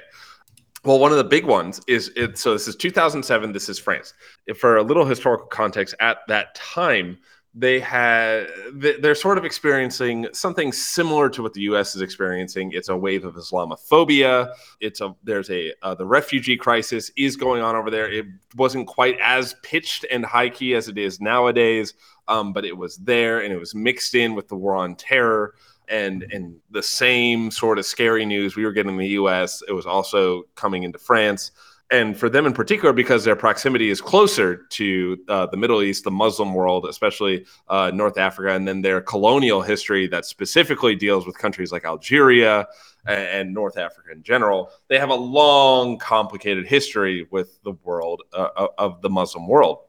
well, one of the big ones is it. So this is 2007. This is France. For a little historical context, at that time, they had they- they're sort of experiencing something similar to what the U.S. is experiencing. It's a wave of Islamophobia. It's a there's a uh, the refugee crisis is going on over there. It wasn't quite as pitched and high key as it is nowadays, um, but it was there and it was mixed in with the war on terror and and the same sort of scary news we were getting in the U.S. It was also coming into France and for them in particular, because their proximity is closer to uh, the Middle East, the Muslim world, especially uh, North Africa, and then their colonial history that specifically deals with countries like Algeria and, North Africa in general, they have a long, complicated history with the world uh, of the Muslim world.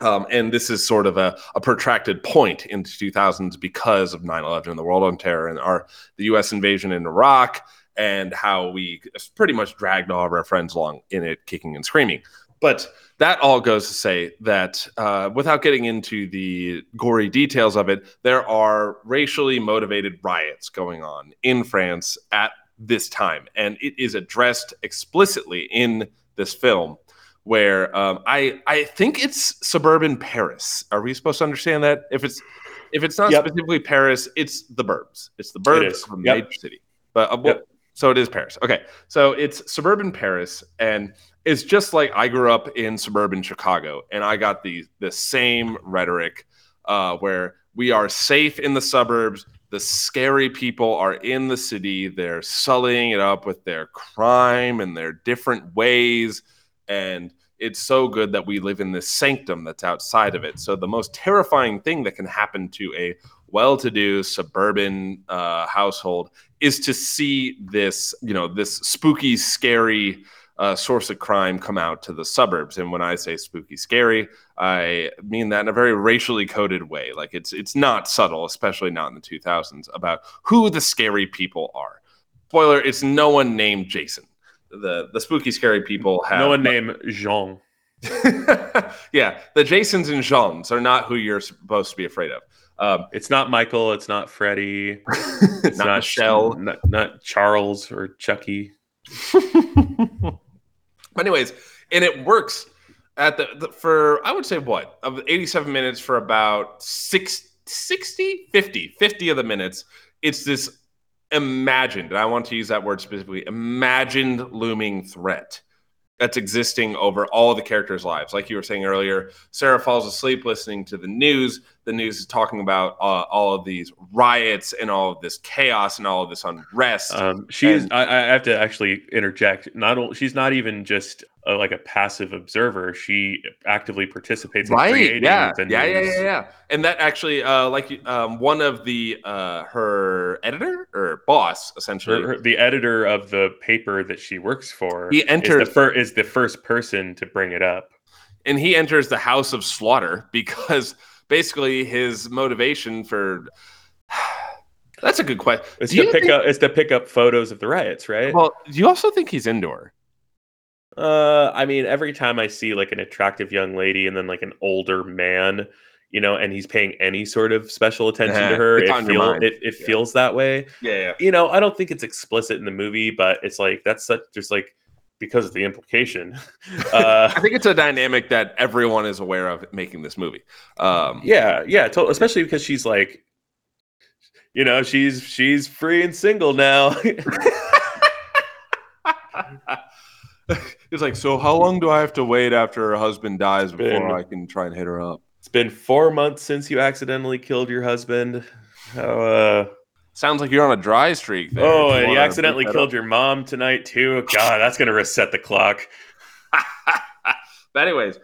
Um, and this is sort of a, a protracted point in the 2000s because of 9 11, and the world on terror, and our the U.S. invasion in Iraq, and how we pretty much dragged all of our friends along in it, kicking and screaming. But that all goes to say that uh, without getting into the gory details of it, there are racially motivated riots going on in France at this time. And it is addressed explicitly in this film where um, I I think it's suburban Paris. Are we supposed to understand that? If it's if it's not Yep. specifically Paris, it's the burbs. It's the burbs of a Yep. major city. But uh, well, Yep. So it is Paris. Okay, so it's suburban Paris, and it's just like I grew up in suburban Chicago, and I got the the same rhetoric uh, where we are safe in the suburbs. The scary people are in the city. They're sullying it up with their crime and their different ways. And it's so good that we live in this sanctum that's outside of it. So, the most terrifying thing that can happen to a well to do suburban uh, household is to see this, you know, this spooky, scary uh, source of crime come out to the suburbs. And when I say spooky, scary, I mean that in a very racially coded way. Like it's it's not subtle, especially not in the 2000s, about who the scary people are. Spoiler: It's no one named Jason. The the spooky, scary people have No one named Jean. yeah, the Jasons and Jeans are not who you're supposed to be afraid of. Um, It's not Michael. It's not Freddie. it's It's not, Michelle. Not, not Charles or Chucky. but anyways, and it works at the, the, for I would say what of 87 minutes for about six, 60, 50, 50 of the minutes. It's this imagined, and I want to use that word specifically, imagined looming threat that's existing over all the characters' lives. Like you were saying earlier, Sarah falls asleep listening to the news. The news is talking about uh, all of these riots and all of this chaos and all of this unrest. Um, she's. I, I, have to actually interject. Not she's not even just a, like a passive observer. She actively participates in right. creating yeah. the yeah, yeah, yeah, yeah. And that actually, uh, like, um, one of the uh, her editor or boss, essentially, Her- her- the editor of the paper that she works for He is enters- the, fir- is the first person to bring it up. and he enters the house of slaughter because basically his motivation for that's a good question. It's Do to pick think- up. It's to pick up photos of the riots, right? Well, do you also think he's indoor? Uh, I mean, every time I see like an attractive young lady and then like an older man, you know, and he's paying any sort of special attention Uh-huh. to her, It's it, feel, it, it Yeah. feels that way. Yeah, yeah. You know, I don't think it's explicit in the movie, but it's like that's such just like because of the implication. uh, I think it's a dynamic that everyone is aware of making this movie. Um, yeah, yeah, to- especially because she's like, you know, she's she's free and single now. it's like, so how long do I have to wait after her husband dies before Been- I can try and hit her up? it's been four months since you accidentally killed your husband. How, uh, Sounds like you're on a dry streak. There. oh, and you accidentally killed your mom tonight too. God, that's gonna reset the clock. but anyways,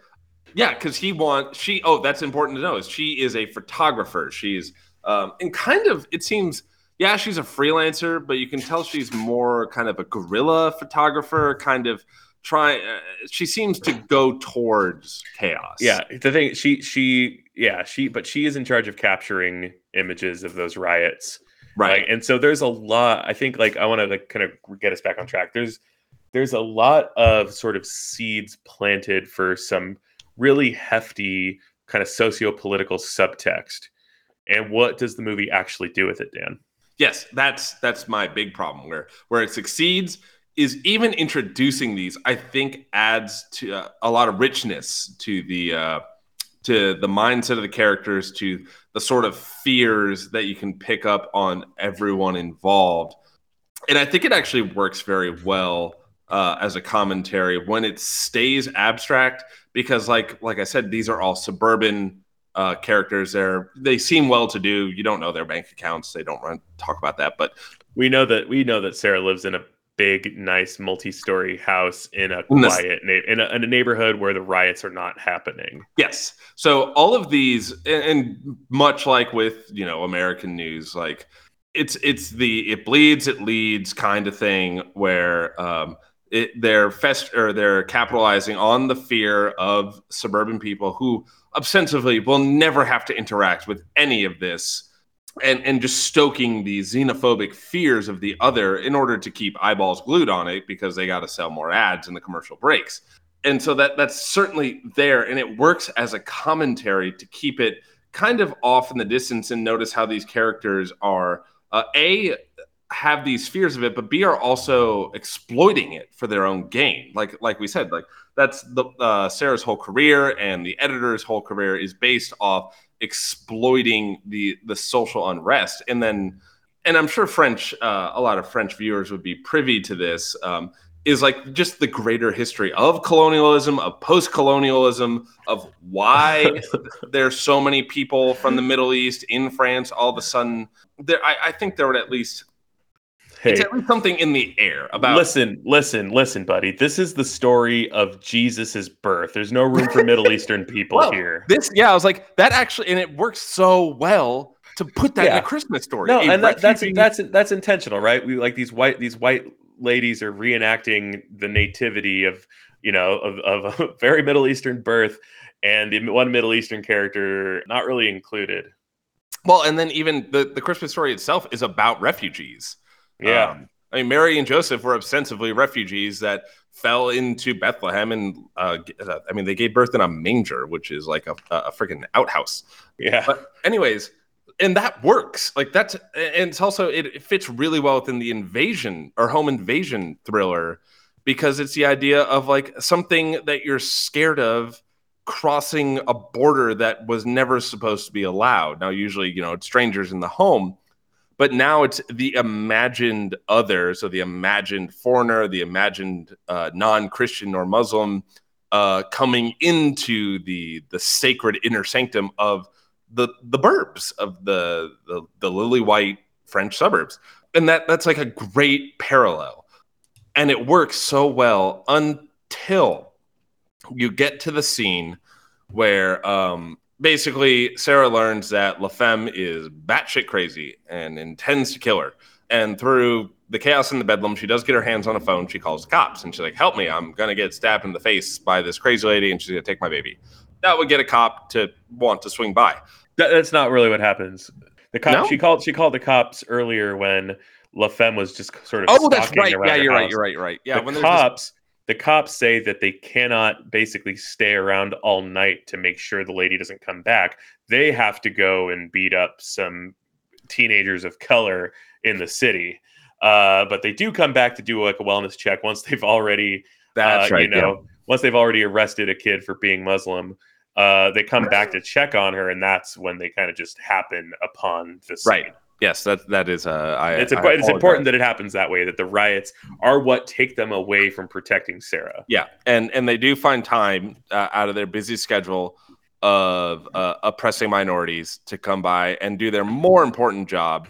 yeah, because he wants she. Oh, that's important to know. Is she is a photographer. She's um, and kind of it seems. Yeah, she's a freelancer, but you can tell she's more kind of a guerrilla photographer, kind of try. Uh, she seems to go towards chaos. Yeah, the thing she she yeah she but she is in charge of capturing images of those riots. Right. Like, and so there's a lot. I think like I want to like kind of get us back on track. There's there's a lot of sort of seeds planted for some really hefty kind of socio-political subtext. And what does the movie actually do with it, Dan? Yes, that's that's my big problem where where it succeeds is even introducing these. I think adds to uh, a lot of richness to the uh, to the mindset of the characters, to the sort of fears that you can pick up on everyone involved, and I think it actually works very well uh, as a commentary when it stays abstract because, like like I said, these are all suburban uh, characters. They're they seem well to do. You don't know their bank accounts. They don't to talk about that. But We know that we know that Sarah lives in a big, nice, multi-story house in a quiet na- in, a, in a neighborhood where the riots are not happening. yes, so all of these, and, and much like with you know American news, like it's it's the it bleeds, it leads kind of thing where. Um, it, they're fest or they're capitalizing on the fear of suburban people who ostensibly will never have to interact with any of this and and just stoking the xenophobic fears of the other in order to keep eyeballs glued on it because they got to sell more ads in the commercial breaks. And so that that's certainly there and it works as a commentary to keep it kind of off in the distance and notice how these characters are. Uh, a have these fears of it but b are also exploiting it for their own gain. Like like we said like that's the uh, sarah's whole career and the editor's whole career is based off exploiting the the social unrest. And then and i'm sure french uh, a lot of french viewers would be privy to this um, is like just the greater history of colonialism of post-colonialism of why there's so many people from the middle east in france all of a sudden there i, I think there would at least Hey, it's at least something in the air about listen, listen, listen, buddy. This is the story of Jesus's birth. There's no room for Middle Eastern people Well, here. this yeah i was like that actually and it works so well to put that in a christmas story No, A and that, that's that's that's intentional, right? We like these white these white ladies are reenacting the nativity of you know of, of a very Middle Eastern birth, and the one Middle Eastern character not really included. Well, and then even the, the Christmas story itself is about refugees. Yeah, Um, I mean, Mary and Joseph were ostensibly refugees that fell into Bethlehem, and uh, uh, I mean, they gave birth in a manger, which is like a, a freaking outhouse. yeah. But anyways, and that works. Like that's and it's also it fits really well within the invasion or home invasion thriller because it's the idea of like something that you're scared of crossing a border that was never supposed to be allowed. Now, usually, you know, it's strangers in the home, but now it's the imagined other. So the imagined foreigner, the imagined uh, non-Christian or Muslim uh, coming into the the sacred inner sanctum of the the burbs of the the, the lily white French suburbs, and that that's like a great parallel, and it works so well until you get to the scene where um, basically Sarah learns that La Femme is batshit crazy and intends to kill her. And through the chaos in the bedlam, she does get her hands on a phone. She calls the cops and she's like, "Help me! I'm gonna get stabbed in the face by this crazy lady, and she's gonna take my baby." That would get a cop to want to swing by. That, that's not really what happens. The cop no? she called she called the cops earlier when La Femme was just sort of. Oh, that's right. Yeah, you're house. right. You're right. You're right. Yeah, when the when cops the cops say that they cannot basically stay around all night to make sure the lady doesn't come back. They have to go and beat up some teenagers of color in the city. Uh, but they do come back to do like a wellness check once they've already, that's uh, right, you know, yeah. once they've already arrested a kid for being Muslim. Uh, they come back to check on her, and that's when they kind of just happen upon the scene. Right. Yes, that that is. Uh, I, it's, it's important that it happens that way. That the riots are what take them away from protecting Sarah. Yeah, and and they do find time uh, out of their busy schedule of uh, oppressing minorities to come by and do their more important job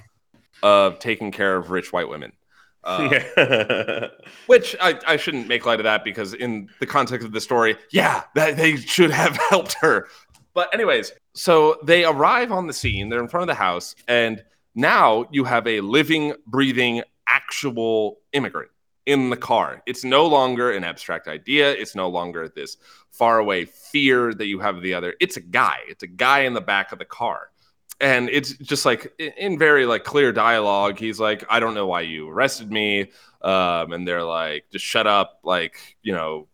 of taking care of rich white women. Uh, yeah. which I, I shouldn't make light of that because in the context of the story, yeah, that they should have helped her. But anyways, so they arrive on the scene. They're in front of the house, and now you have a living, breathing, actual immigrant in the car. It's no longer an abstract idea. It's no longer this faraway fear that you have of the other. It's a guy. It's a guy in the back of the car. And it's just like in very like clear dialogue, he's like, I don't know why you arrested me. Um, and they're like, just shut up. Like, you know,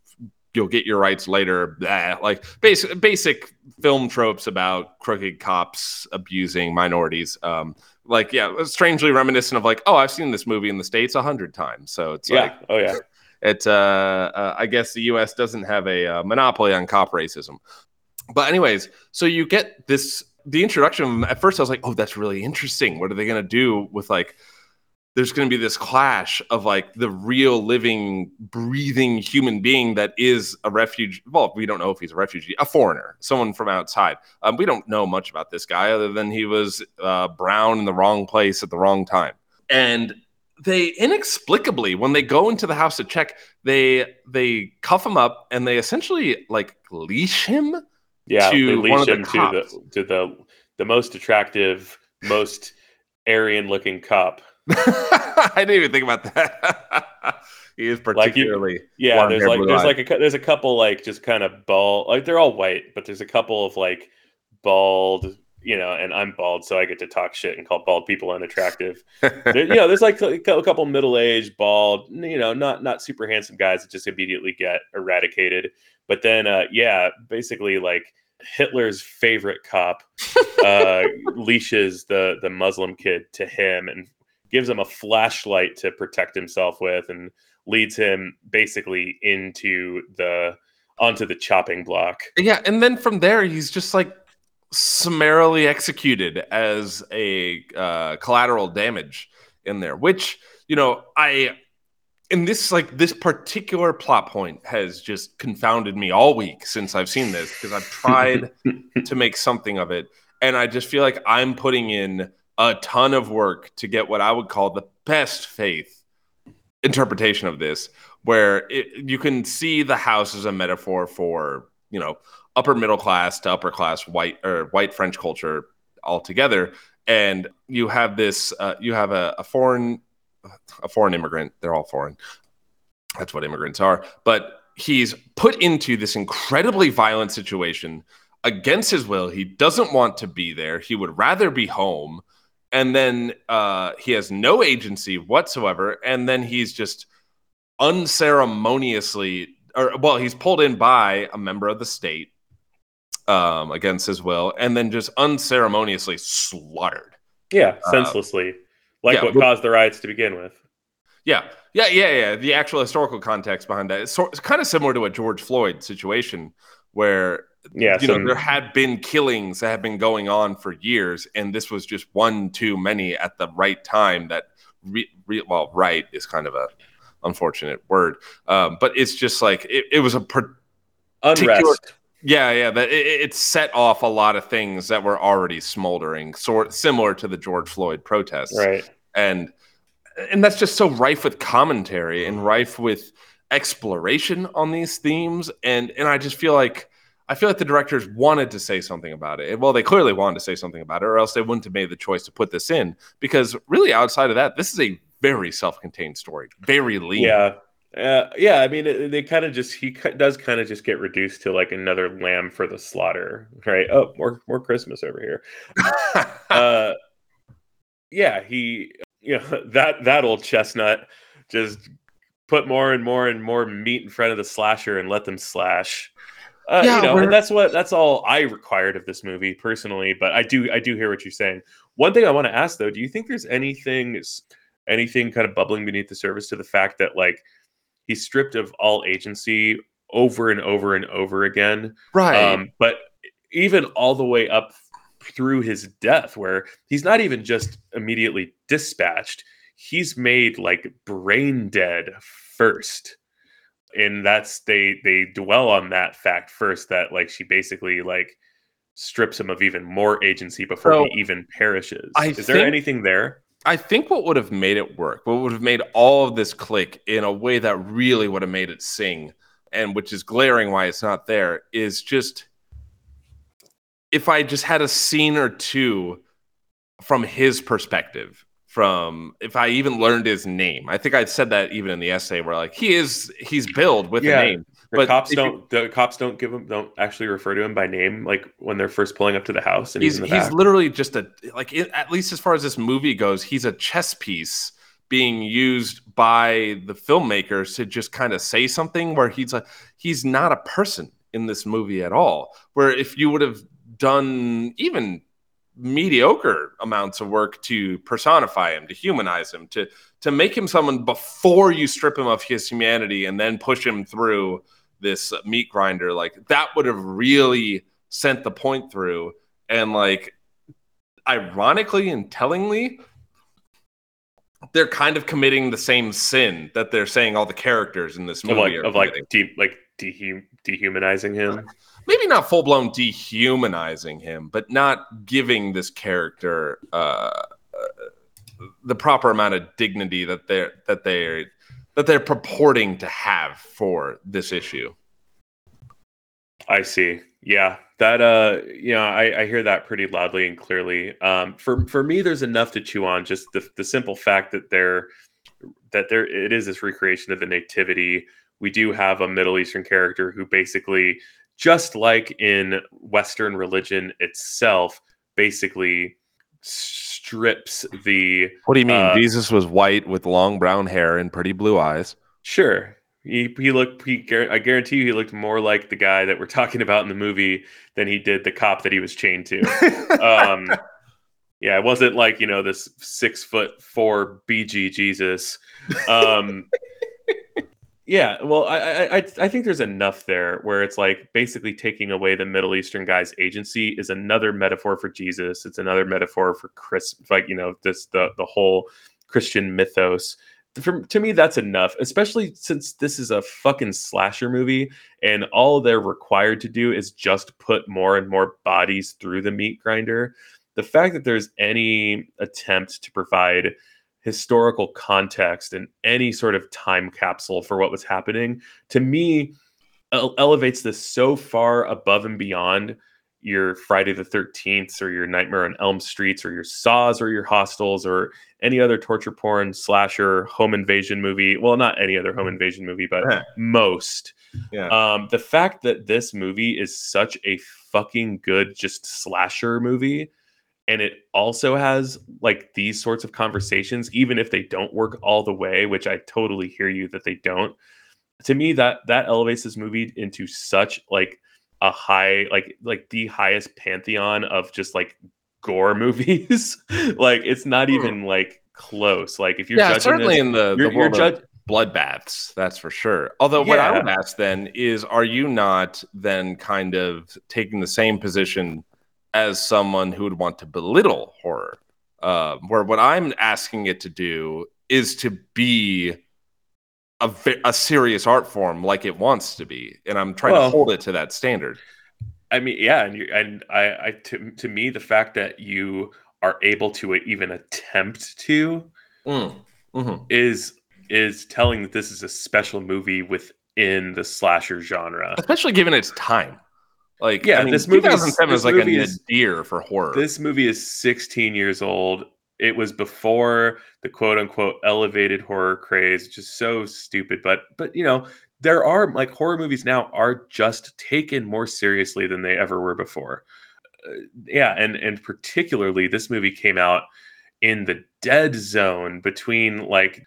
you'll get your rights later. Blah. Like basic basic film tropes about crooked cops abusing minorities. Um, like yeah, strangely reminiscent of like, oh, I've seen this movie in the states a hundred times. So it's yeah, like, oh yeah. It, uh, uh, I guess the U.S. doesn't have a uh, monopoly on cop racism. But anyways, so you get this the introduction. At first, I was like, oh, that's really interesting. What are they gonna do with like there's going to be this clash of like the real living breathing human being that is a refugee well we don't know if he's a refugee a foreigner someone from outside. Um, we don't know much about this guy other than he was uh, brown in the wrong place at the wrong time. And they inexplicably when they go into the house to check they they cuff him up and they essentially like leash him yeah to leash him the to the to the the most attractive most aryan looking cop I didn't even think about that. he is particularly like you, yeah. There's like there's like a there's a couple like just kind of bald like they're all white, but there's a couple of like bald you know, and I'm bald, so I get to talk shit and call bald people unattractive. there, you know, there's like a couple middle-aged, bald, you know, not not super handsome guys that just immediately get eradicated. But then, uh, yeah, basically like Hitler's favorite cop uh, leashes the the Muslim kid to him and gives him a flashlight to protect himself with and leads him basically into the onto the chopping block. Yeah, and then from there he's just like summarily executed as a uh, collateral damage in there, which you know I in this like this particular plot point has just confounded me all week since I've seen this because I've tried to make something of it and I just feel like I'm putting in a ton of work to get what I would call the best faith interpretation of this, where it, you can see the house as a metaphor for you know upper middle class to upper class white or white French culture altogether, and you have this uh, you have a, a foreign a foreign immigrant. They're all foreign. That's what immigrants are, but he's put into this incredibly violent situation against his will. He doesn't want to be there. He would rather be home and then uh, he has no agency whatsoever, and then he's just unceremoniously, or well, he's pulled in by a member of the state, um, against his will, and then just unceremoniously slaughtered. Yeah, senselessly, uh, like yeah, what caused the riots to begin with. Yeah, yeah, yeah, yeah. The actual historical context behind that is so, it's kind of similar to a George Floyd situation where yeah, you some... know there had been killings that had been going on for years, and this was just one too many at the right time. That re, re, well, right is kind of a unfortunate word, um, but it's just like it, it was a particular. Unrest. Yeah, yeah, that it, it, set off a lot of things that were already smoldering, sort similar to the George Floyd protests, right? And and that's just so rife with commentary and rife with exploration on these themes, and and I just feel like I feel like the directors wanted to say something about it. Well, they clearly wanted to say something about it, or else they wouldn't have made the choice to put this in. Because really, outside of that, this is a very self-contained story, very lean. Yeah, uh, yeah, I mean, it, they kind of just he does kind of just get reduced to like another lamb for the slaughter, right? Oh, more more Christmas over here. uh, yeah, he, you know, that that old chestnut just put more and more and more meat in front of the slasher and let them slash. Uh, yeah, you know, and that's what that's all I required of this movie personally. But I do I do hear what you're saying. One thing I want to ask though, do you think there's anything anything kind of bubbling beneath the surface to the fact that like he's stripped of all agency over and over and over again. Right. Um, but even all the way up through his death, where he's not even just immediately dispatched, he's made like brain dead first. And that's they they dwell on that fact first that like she basically like strips him of even more agency before so, he even perishes. I Is think, there anything there? I think what would have made it work, what would have made all of this click in a way that really would have made it sing, and which is glaring why it's not there, is just if I just had a scene or two from his perspective. From if I even learned his name, I think I said that even in the essay where like he is he's billed with yeah. a name. The but cops don't. You, the cops don't give him. Don't actually refer to him by name, like when they're first pulling up to the house. And he's he's, he's literally just a like. At least as far as this movie goes, he's a chess piece being used by the filmmakers to just kind of say something. Where he's like, he's not a person in this movie at all. Where if you would have done even mediocre amounts of work to personify him, to humanize him, to to make him someone before you strip him of his humanity and then push him through this meat grinder. Like that would have really sent the point through. And like ironically and tellingly they're kind of committing the same sin that they're saying all the characters in this movie of like, of like, de- like de- dehumanizing him maybe not full-blown dehumanizing him but not giving this character uh, uh, the proper amount of dignity that they're that they're that they're purporting to have for this issue. I see. Yeah, that uh, you know, I, I hear that pretty loudly and clearly. Um, for for me, there's enough to chew on. Just the the simple fact that there that there it is this recreation of the nativity. We do have a Middle Eastern character who basically, just like in Western religion itself, basically strips the. What do you mean? Uh, Jesus was white with long brown hair and pretty blue eyes. Sure. He, he looked. He, I guarantee you, he looked more like the guy that we're talking about in the movie than he did the cop that he was chained to. um, yeah, it wasn't like you know this six foot four BG Jesus. Um, yeah, well, I, I I think there's enough there where it's like basically taking away the Middle Eastern guy's agency is another metaphor for Jesus. It's another metaphor for Chris, like you know, this the the whole Christian mythos. For, to me, that's enough, especially since this is a fucking slasher movie, and all they're required to do is just put more and more bodies through the meat grinder. The fact that there's any attempt to provide historical context and any sort of time capsule for what was happening to me elevates this so far above and beyond your Friday the 13th or your Nightmare on Elm Streets or your Saws or your Hostels or any other torture porn slasher home invasion movie. Well, not any other home invasion movie, but most. Yeah. Um, the fact that this movie is such a fucking good just slasher movie and it also has like these sorts of conversations even if they don't work all the way which i totally hear you that they don't to me that that elevates this movie into such like a high like like the highest pantheon of just like gore movies. like it's not Hmm. even like close. Like if you're yeah, judging certainly this, in the, the you're, you're world of judge bloodbaths, that's for sure. Although, what I would ask then is, are you not then kind of taking the same position as someone who would want to belittle horror? Uh, where what I'm asking it to do is to be a, a serious art form like it wants to be, and I'm trying Well- to hold it to that standard. I mean, yeah, and you and I, I to, to me, the fact that you are able to even attempt to Mm. Mhm. is is telling that this is a special movie within the slasher genre. Especially given its time. Like, Yeah, I mean, this movie is- 2007 this is like a nadir for horror. This movie is 16 years old. It was before the quote unquote elevated horror craze, just so stupid. But but you know, there are like horror movies now are just taken more seriously than they ever were before. Uh, yeah, and and particularly this movie came out in the dead zone between like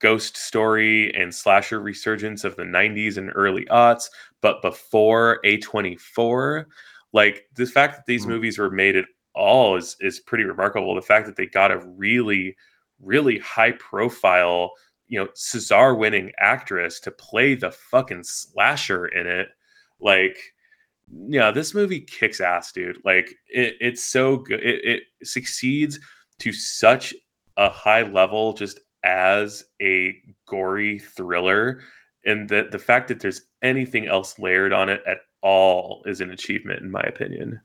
ghost story and slasher resurgence of the 90s and early aughts but before a24 like the fact that these Mm. movies were made at all is is pretty remarkable. The fact that they got a really really high profile you know cesar winning actress to play the fucking slasher in it like yeah this movie kicks ass dude. Like it, it's so good. It, it succeeds to such a high level just as a gory thriller and that the fact that there's anything else layered on it at all is an achievement in my opinion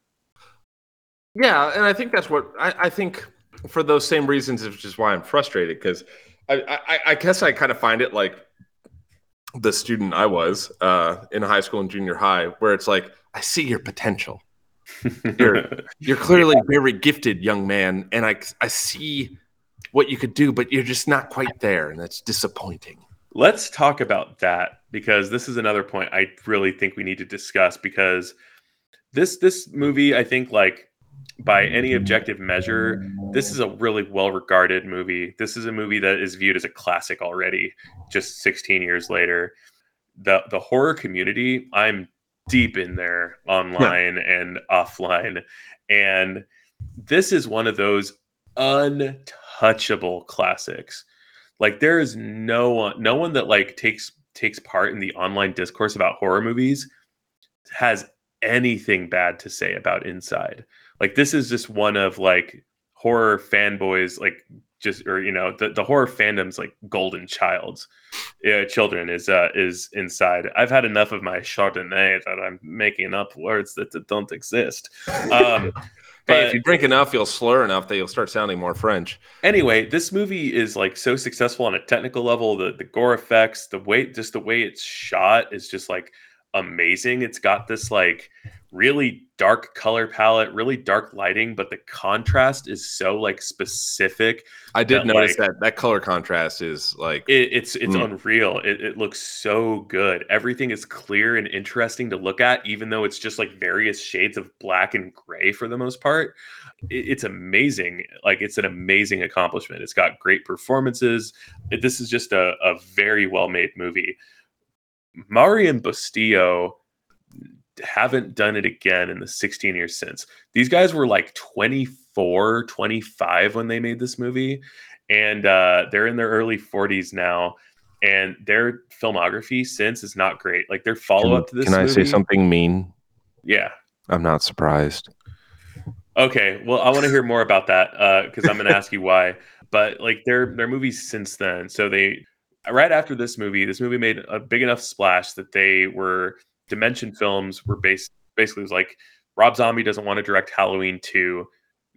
Yeah, and I think that's what I, I think for those same reasons is just why I'm frustrated because I, I, I guess I kind of find it like the student I was uh, in high school and junior high, where it's like I see your potential. You're- You're clearly very gifted, young man, and I I see what you could do, but you're just not quite there, and that's disappointing. Let's talk about that because this is another point I really think we need to discuss because this this movie I think like by any objective measure this is a really well regarded movie. This is a movie that is viewed as a classic already just 16 years later. The the horror community I'm deep in there online and offline and this is one of those untouchable classics. Like there is no one no one that like takes takes part in the online discourse about horror movies has anything bad to say about inside. Like this is just one of like horror fanboys like just or you know the, the horror fandom's like golden childs yeah, children is uh is inside. I've had enough of my chardonnay that i'm making up words that, that don't exist. Um Hey, but- if you drink enough, you'll slur enough that you'll start sounding more French. anyway, this movie is like so successful on a technical level. The the gore effects, the way just the way it's shot is just like amazing. It's got this like really dark color palette, really dark lighting, but the contrast is so like specific. I did That, notice like- that that color contrast is like It, it's it's Mm. unreal. It, it looks so good. Everything is clear and interesting to look at, even though it's just like various shades of black and gray for the most part. It, it's amazing. Like it's an amazing accomplishment. It's got great performances. This is just a, a very well made movie. Maury and Bustillo haven't done it again in the 16 years since. These guys were like 24, 25 when they made this movie and uh, they're in their early 40s now and their filmography since is not great like their follow-up to this Can I say something mean? yeah I'm not surprised. okay well i want to hear more about that because i'm going to ask you why but like their their movies since then so they right after this movie this movie made a big enough splash that they were dimension films were based basically was like rob zombie doesn't want to direct halloween 2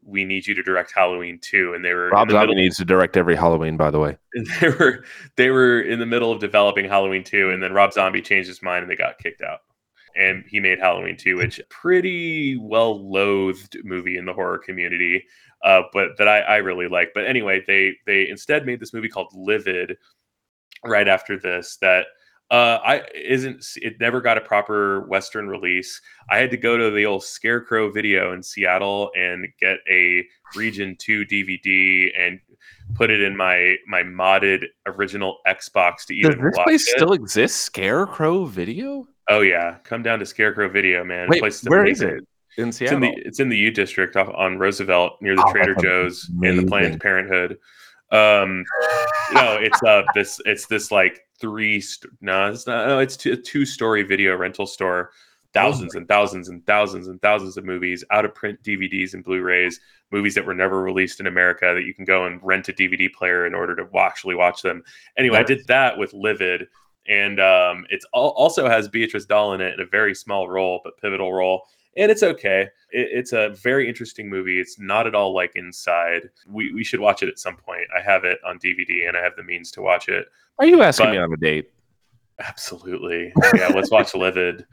we need you to direct halloween 2 and they were Rob Zombie middle- needs to direct every Halloween, by the way. and they were they were in the middle of developing Halloween 2 and then Rob Zombie changed his mind and they got kicked out. And he made Halloween 2, which pretty well loathed movie in the horror community, uh, but that I, I really like. But anyway, they they instead made this movie called Livid right after this that uh I isn't it never got a proper Western release. I had to go to the old Scarecrow video in Seattle and get a Region 2 DVD and put it in my my modded original Xbox to even Does this place it. still exist? Scarecrow Video? Oh yeah, come down to Scarecrow Video, man. Wait, is where is amazing. it? In It's Seattle. in the it's in the U District off on Roosevelt near the Oh, Trader Joe's and the. Planned Parenthood. Um, no, it's uh this it's this like three st- no it's not no it's two, a two story video rental store. Thousands and thousands and thousands and thousands of movies, out of print DVDs and Blu-rays, movies that were never released in America that you can go and rent a DVD player in order to actually watch them. Anyway, I did that with Livid, and um, it's al- also has Béatrice Dalle in it in a very small role but pivotal role, and it's okay. It, it's a very interesting movie. It's not at all like Inside. We we should watch it at some point. I have it on DVD and I have the means to watch it. Are you asking but- me on a date? Absolutely, yeah. let's watch Livid.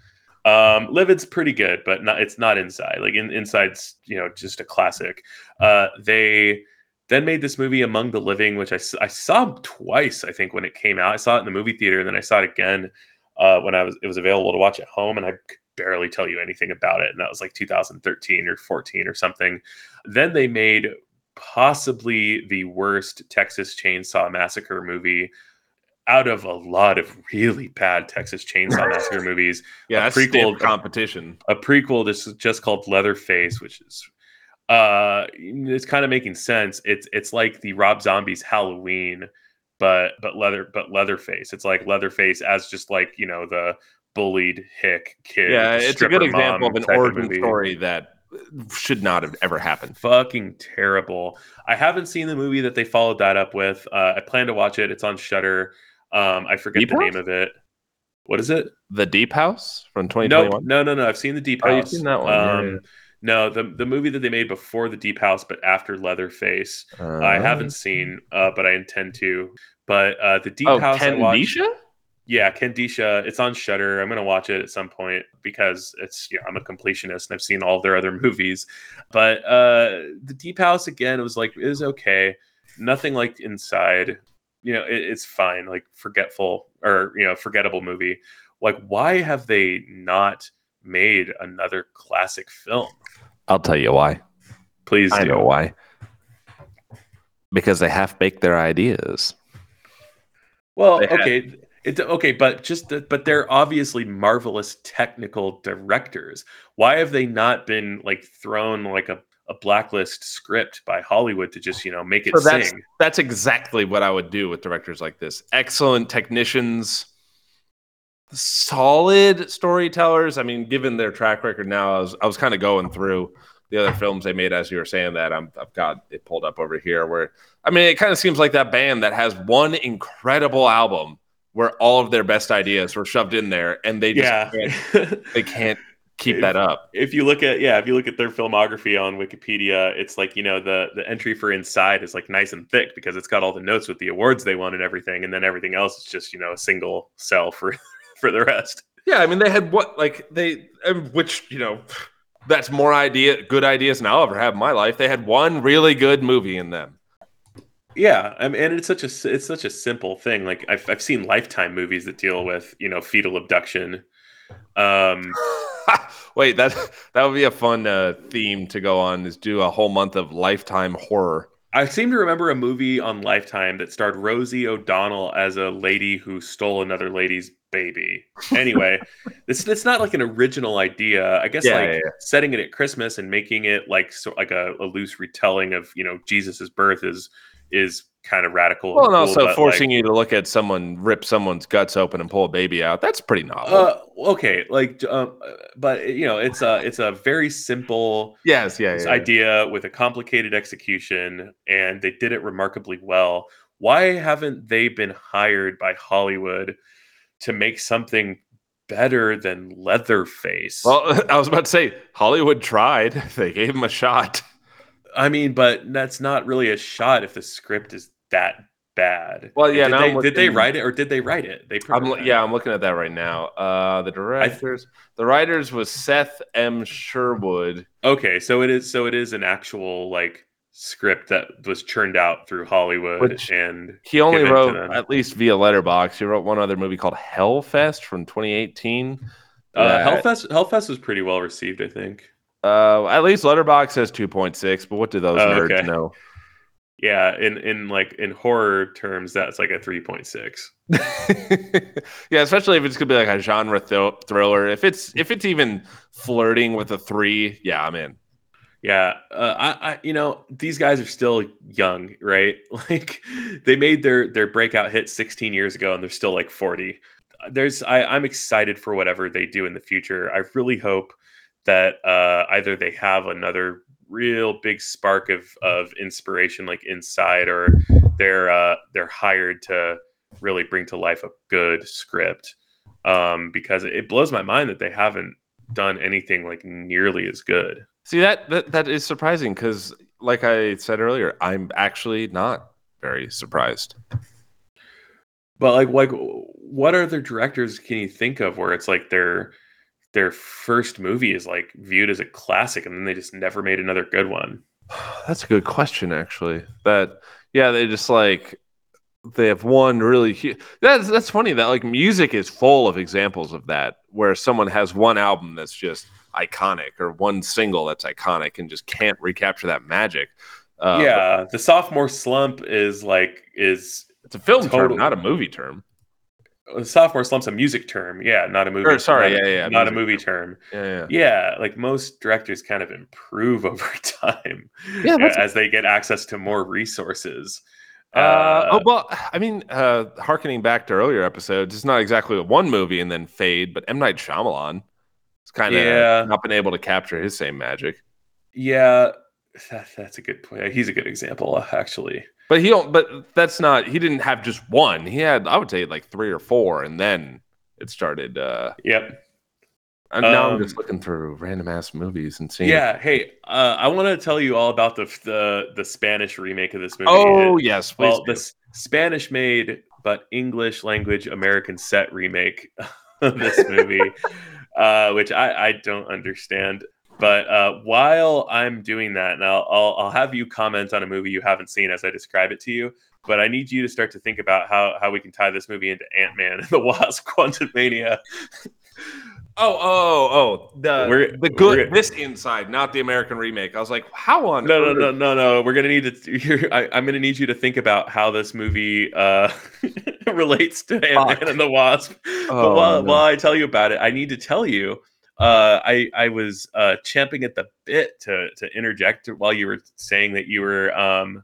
Um, Livid's pretty good, but not it's not Inside. Like in, Inside's you know just a classic. Uh, they then made this movie Among the Living, which I saw twice. I think when it came out, I saw it in the movie theater, and then I saw it again uh, when I was it was available to watch at home, and I barely tell you anything about it. And that was like 2013 or 14 or something. Then they made possibly the worst Texas Chainsaw Massacre movie out of a lot of really bad Texas Chainsaw Massacre movies Yeah, a that's prequel- competition. a prequel that's just called Leatherface, which is uh it's kind of making sense. It's it's like the Rob Zombies Halloween, but but leather but Leatherface. It's like Leatherface as just like, you know, the bullied hick kid. Yeah, it's a good example of an origin story that should not have ever happened. Fucking terrible. I haven't seen the movie that they followed that up with. Uh, I plan to watch it. It's on Shudder. Um, I forget Deep the House? name of it. What is it? The Deep House from No, 2021. no, no, no. I've seen the Deep Oh, House. you've seen that one. Um, yeah. No, the the movie that they made before the Deep House, but after Leatherface, I Uh, haven't seen, uh, but I intend to. But uh, the Deep Oh, House, I watched-? Yeah, Kandisha. It's on Shudder. I'm gonna watch it at some point because it's yeah, I'm a completionist and I've seen all their other movies. But uh, the Deep House again, it was like it was okay. Nothing like Inside. You know, it, it's fine. Like forgetful or you know, forgettable movie. Like, why have they not made another classic film? I'll tell you why. Please I do. know why. Because they half baked their ideas. Well, They had- okay, it, okay, but just the, but they're obviously marvelous technical directors. Why have they not been like thrown like a, a blacklist script by Hollywood to just you know make it So that's sing? that's exactly what I would do with directors like this. Excellent technicians, solid storytellers. I mean, given their track record now, I was I was kind of going through the other films they made as you were saying that. I'm, I've got it pulled up over here. Where I mean, it kind of seems like that band that has one incredible album where all of their best ideas were shoved in there, and they just Yeah. can't, they can't keep that up. if you look at yeah, if you look at their filmography on Wikipedia, it's like you know the the entry for Inside is like nice and thick because it's got all the notes with the awards they won and everything, and then everything else is just you know a single cell for for the rest. Yeah, I mean they had what like they which you know that's more idea good ideas than I'll ever have in my life. They had one really good movie in them. Yeah, I mean, and it's such a it's such a simple thing. Like I've I've seen Lifetime movies that deal with you know fetal abduction. Um, Wait, that that would be a fun uh, theme to go on. Is do a whole month of lifetime horror. I seem to remember a movie on Lifetime that starred Rosie O'Donnell as a lady who stole another lady's baby. Anyway, it's it's not like an original idea. I guess Yeah, like yeah, yeah. setting it at Christmas and making it like so like a, a loose retelling of you know Jesus's birth is is kind of radical. Well, and cool, also but, like, forcing you to look at someone rip someone's guts open and pull a baby out. That's pretty novel. Uh, okay, like, um, but you know, it's a it's a very simple yes, yeah, yeah, yeah. idea with a complicated execution, and they did it remarkably well. Why haven't they been hired by Hollywood to make something better than Leatherface? Well, I was about to say Hollywood tried. They gave him a shot. I mean, but that's not really a shot if the script is that bad. Well, yeah, Did they, did they write it or did they write it? They I'm, yeah, I'm looking at that right now. Uh, the directors, the writers was Seth M. Sherwood. Okay, so it is so it is an actual like script that was churned out through Hollywood Which- and He only wrote, at least via Letterboxd, he wrote one other movie called Hellfest from 2018. uh, Hellfest Hellfest was pretty well received, I think. Uh, at least Letterboxd says 2.6, but what do those Oh, nerds okay. know? yeah, in in like in horror terms, that's like a three point six. yeah, especially if it's gonna be like a genre th- thriller. If it's if it's even flirting with a three, yeah, I'm in. Yeah, uh, I, I, you know, these guys are still young, right? Like, they made their their breakout hit 16 years ago, and they're still like 40. There's, I, I'm excited for whatever they do in the future. I really hope that uh, either they have another real big spark of of inspiration, like inside, or they're uh, they're hired to really bring to life a good script. Um, because it blows my mind that they haven't done anything like nearly as good. See that that, that is surprising because, like I said earlier, I'm actually not very surprised. But like, like, what other directors can you think of where it's like their their first movie is like viewed as a classic, and then they just never made another good one? That's a good question, actually. That yeah, they just like they have one really huge. That's that's funny that like music is full of examples of that, where someone has one album that's just iconic or one single that's iconic and just can't recapture that magic. Uh, yeah, the sophomore slump is like is it's a film total, term, not a movie term. The sophomore slump's a music term, yeah, not a movie. Or, sorry, not, yeah, yeah, not a movie term. term. Yeah, yeah, yeah. Like most directors, kind of improve over time, yeah, as they get access to more resources. Uh, uh, oh well, I mean, uh, harkening back to earlier episodes, it's not exactly one movie and then fade, but M Night Shyamalan it's kind of yeah. not been able to capture his same magic. Yeah, that, that's a good point. He's a good example, actually. But he don't. But that's not. He didn't have just one. He had, I would say, like three or four, and then it started. uh Yep. And now um, I'm just looking through random ass movies and seeing. Yeah. Hey, uh, I want to tell you all about the the the Spanish remake of this movie. Oh it, yes, please. Well, this Spanish made but English language American set remake of this movie uh, which I, I don't understand. But uh, while I'm doing that, and I'll, I'll, I'll have you comment on a movie you haven't seen as I describe it to you. But I need you to start to think about how, how we can tie this movie into Ant Man and the Wasp: Quantumania. Oh, oh, oh, the we're, the good this inside, not the American remake. I was like, how on? No, no, no, no, no. We're gonna need to. I, am gonna need you to think about how this movie uh, relates to Ant Man and the Wasp. Oh, but while, no. while I tell you about it, I need to tell you. Uh, I I was uh, champing at the bit to to interject while you were saying that you were um,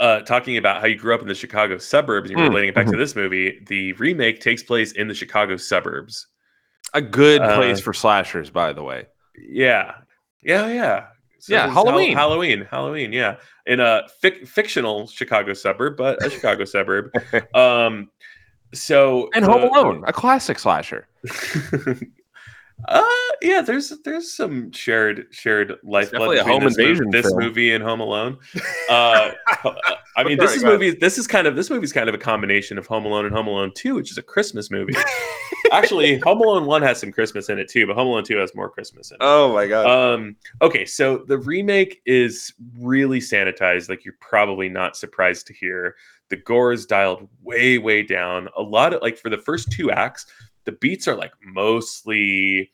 uh, talking about how you grew up in the Chicago suburbs and you're mm. relating it back to mm-hmm. this movie. The remake takes place in the Chicago suburbs. A good uh, place uh, for slashers, by the way. Yeah, yeah, yeah. So yeah, Halloween, Halloween, Halloween. Yeah, in a fic- fictional Chicago suburb, but a Chicago suburb. Um, so and Home Alone, a classic slasher. Uh, yeah, there's there's some shared shared lifeblood between home this, invasion movie, this movie and Home Alone. Uh, I mean, this is movie. This is kind of this movie's kind of a combination of Home Alone and Home Alone Two, which is a Christmas movie. Actually, Home Alone One has some Christmas in it too, but Home Alone Two has more Christmas in it. Oh my god. Um. Okay, so the remake is really sanitized, like you're probably not surprised to hear. The gore is dialed way way down. A lot of like for the first two acts the beats are like mostly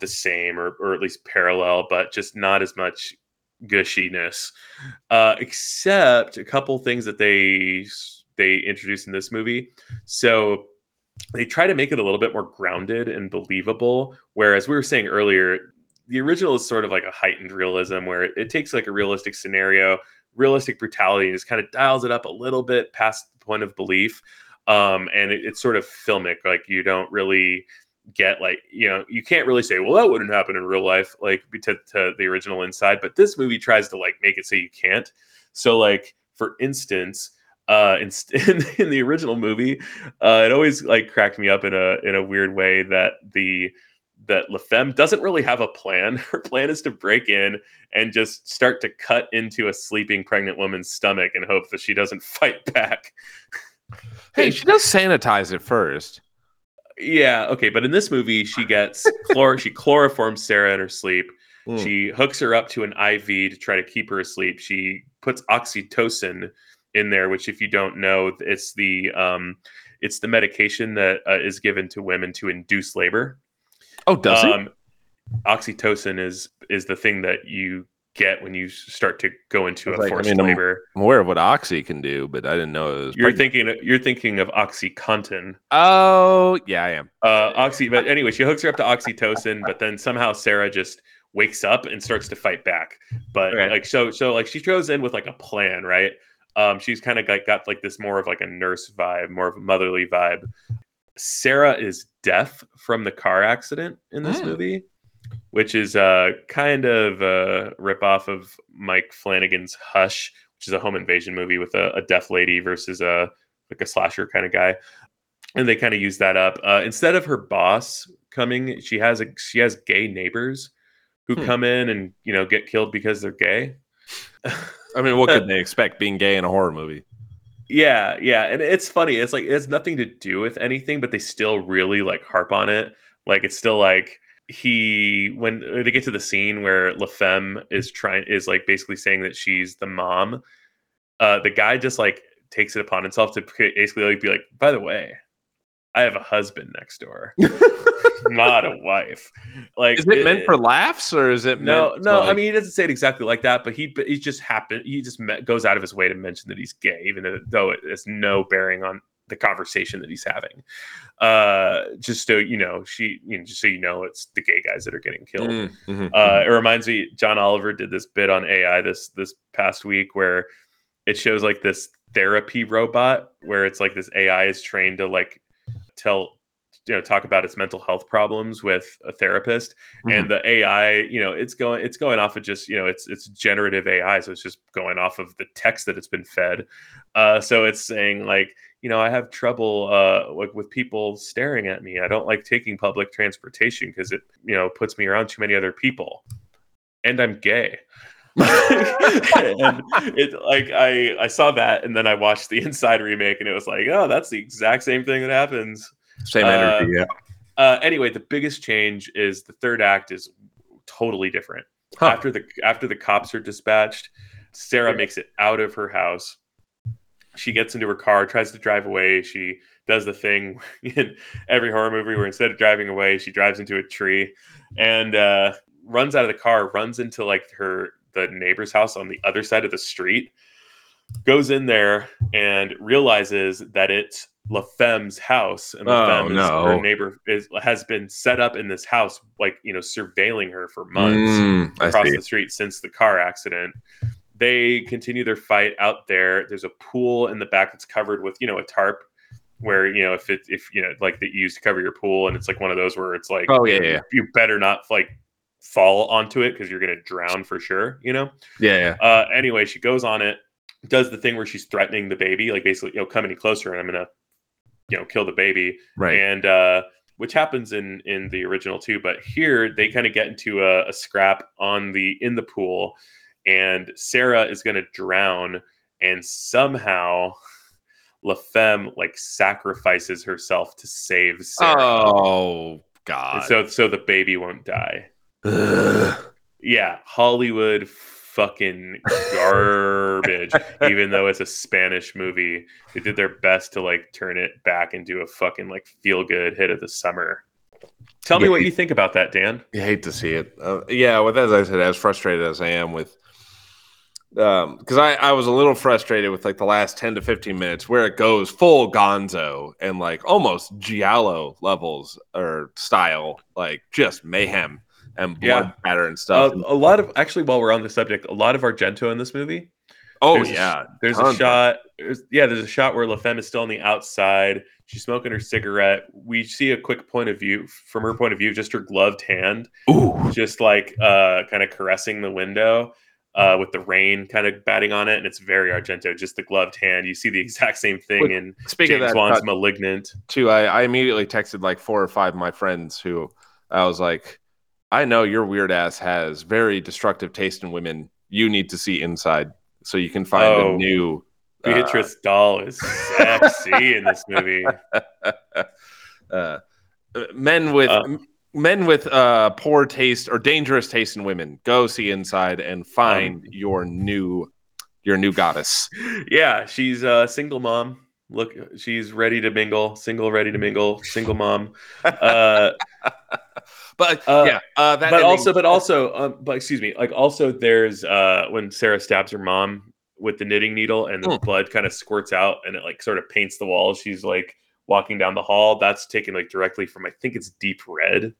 the same or, or at least parallel, but just not as much gushiness. Uh, except a couple things that they they introduce in this movie. So they try to make it a little bit more grounded and believable. Whereas we were saying earlier, the original is sort of like a heightened realism where it, it takes like a realistic scenario, realistic brutality, and just kind of dials it up a little bit past the point of belief um, and it, it's sort of filmic. Like you don't really get like you know you can't really say well that wouldn't happen in real life like to, to the original inside but this movie tries to like make it so you can't so like for instance uh in, in, the original movie uh it always like cracked me up in a in a weird way that the that La Femme doesn't really have a plan. Her plan is to break in and just start to cut into a sleeping pregnant woman's stomach and hope that she doesn't fight back. Hey, she does sanitize it first. Yeah, okay, but in this movie, she gets chlor she chloroforms Sarah in her sleep. Mm. She hooks her up to an IV to try to keep her asleep. She puts oxytocin in there, which, if you don't know, it's the um, it's the medication that uh, is given to women to induce labor. Oh, does um, it? Oxytocin is is the thing that you get when you start to go into a Like, I forced I'm- labor. I'm aware of what Oxy can do, but I didn't know it was. You're pregnant. thinking you're thinking of OxyContin. Oh, yeah, I am. Uh, oxy, but anyway, she hooks her up to oxytocin, but then somehow Sarah just wakes up and starts to fight back. But like so, so like she goes in with like a plan, right? Um, she's kind of like got like this more of like a nurse vibe, more of a motherly vibe. Sarah is deaf from the car accident in this Mm. movie, which is uh kind of a rip off of Mike Flanagan's Hush, which is a home invasion movie with a, a deaf lady versus a like a slasher kind of guy and they kind of use that up. Uh, instead of her boss coming, she has a she has gay neighbors who Hmm. come in and you know get killed because they're gay. I mean, what could they expect being gay in a horror movie? yeah, yeah, and it's funny. It's like it has nothing to do with anything, but they still really like harp on it. Like it's still like he when they get to the scene where La Femme is trying is like basically saying that she's the mom. Uh, the guy just like takes it upon himself to basically like be like, by the way, I have a husband next door. not a wife. Like, Is it meant for laughs or is it no, meant no. to, I mean, he doesn't say it exactly like that, but he but he just happened. He just met, goes out of his way to mention that he's gay, even though, though it has no bearing on the conversation that he's having. Uh, just so you know, she, you know, just so you know, it's the gay guys that are getting killed. Mm, mhm, Uh, it reminds me, John Oliver did this bit on AI this this past week where it shows like this therapy robot where it's like this AI is trained to like tell you know talk about its mental health problems with a therapist mhm. and the AI you know it's going it's going off of just you know it's it's generative AI so it's just going off of the text that it's been fed uh so it's saying like you know I have trouble uh like with people staring at me I don't like taking public transportation because it you know puts me around too many other people and I'm gay and it like I I saw that and then I watched the Inside remake and it was like oh that's the exact same thing that happens Same uh, energy, yeah. uh, anyway, the biggest change is the third act is totally different. Huh. After the after the cops are dispatched, Sarah Yeah. makes it out of her house. She gets into her car, tries to drive away. She does the thing in every horror movie where instead of driving away, she drives into a tree and uh, runs out of the car, runs into like her the neighbor's house on the other side of the street, goes in there and realizes that it's La Femme's house, and La Oh, is her no. neighbor is has been set up in this house, like you know, surveilling her for months Mm, across the street since the car accident. They continue their fight out there. There's a pool in the back that's covered with, you know, a tarp where, you know, if it, if, you know, like that you use to cover your pool. And it's like one of those where it's like, Oh, yeah, you, yeah. you better not like fall onto it because you're going to drown for sure, you know? Yeah, yeah. Uh, anyway, she goes on it, does the thing where she's threatening the baby, like basically, you know, come any closer and I'm going to, you know, kill the baby Right. and uh, which happens in in the original too. But here they kind of get into a, a scrap on the in the pool, and Sarah is going to drown, and somehow La Femme like sacrifices herself to save Sarah, Oh and God. so so the baby won't die. Ugh. Yeah, Hollywood fucking garbage. even though it's a Spanish movie, they did their best to like turn it back into a fucking like feel good hit of the summer. Tell me Yeah. what you think about that, Dan. I hate to see it. Uh, yeah, with as I said, as frustrated as I am with, um, because I I was a little frustrated with like the last ten to fifteen minutes where it goes full Gonzo and like almost Giallo levels or style, like just mayhem and blood Yeah. patter and Uh, stuff. a lot of actually, while we're on the subject, a lot of Argento in this movie. oh there's a yeah, There's a tons of- shot. There's, yeah, there's a shot where La Femme is still on the outside. She's smoking her cigarette. We see a quick point of view from her point of view, just her gloved hand, Ooh, just like uh, kind of caressing the window. Uh, with the rain kind of batting on it, and it's very Argento, just the gloved hand. You see the exact same thing in speaking James of that, Wan's uh, *Malignant*. too, I, I immediately texted like four or five of my friends who I was like, I know your weird ass has very destructive taste in women. You need to see inside so you can find Oh. a new uh, Béatrice Dalle is sexy in this movie. uh, men with Uh. Men with uh, poor taste or dangerous taste in women. Go see inside and find Um. your new your new goddess. Yeah, she's a single mom. Look, she's ready to mingle, single, ready to mingle, single mom. Uh, But Uh, yeah, uh, that but ending- also, but also, um, but excuse me, like also, there's uh when Sarah stabs her mom with the knitting needle and the Mm. blood kind of squirts out and it like sort of paints the walls. She's like walking down the hall. That's taken like directly from I think it's Deep Red.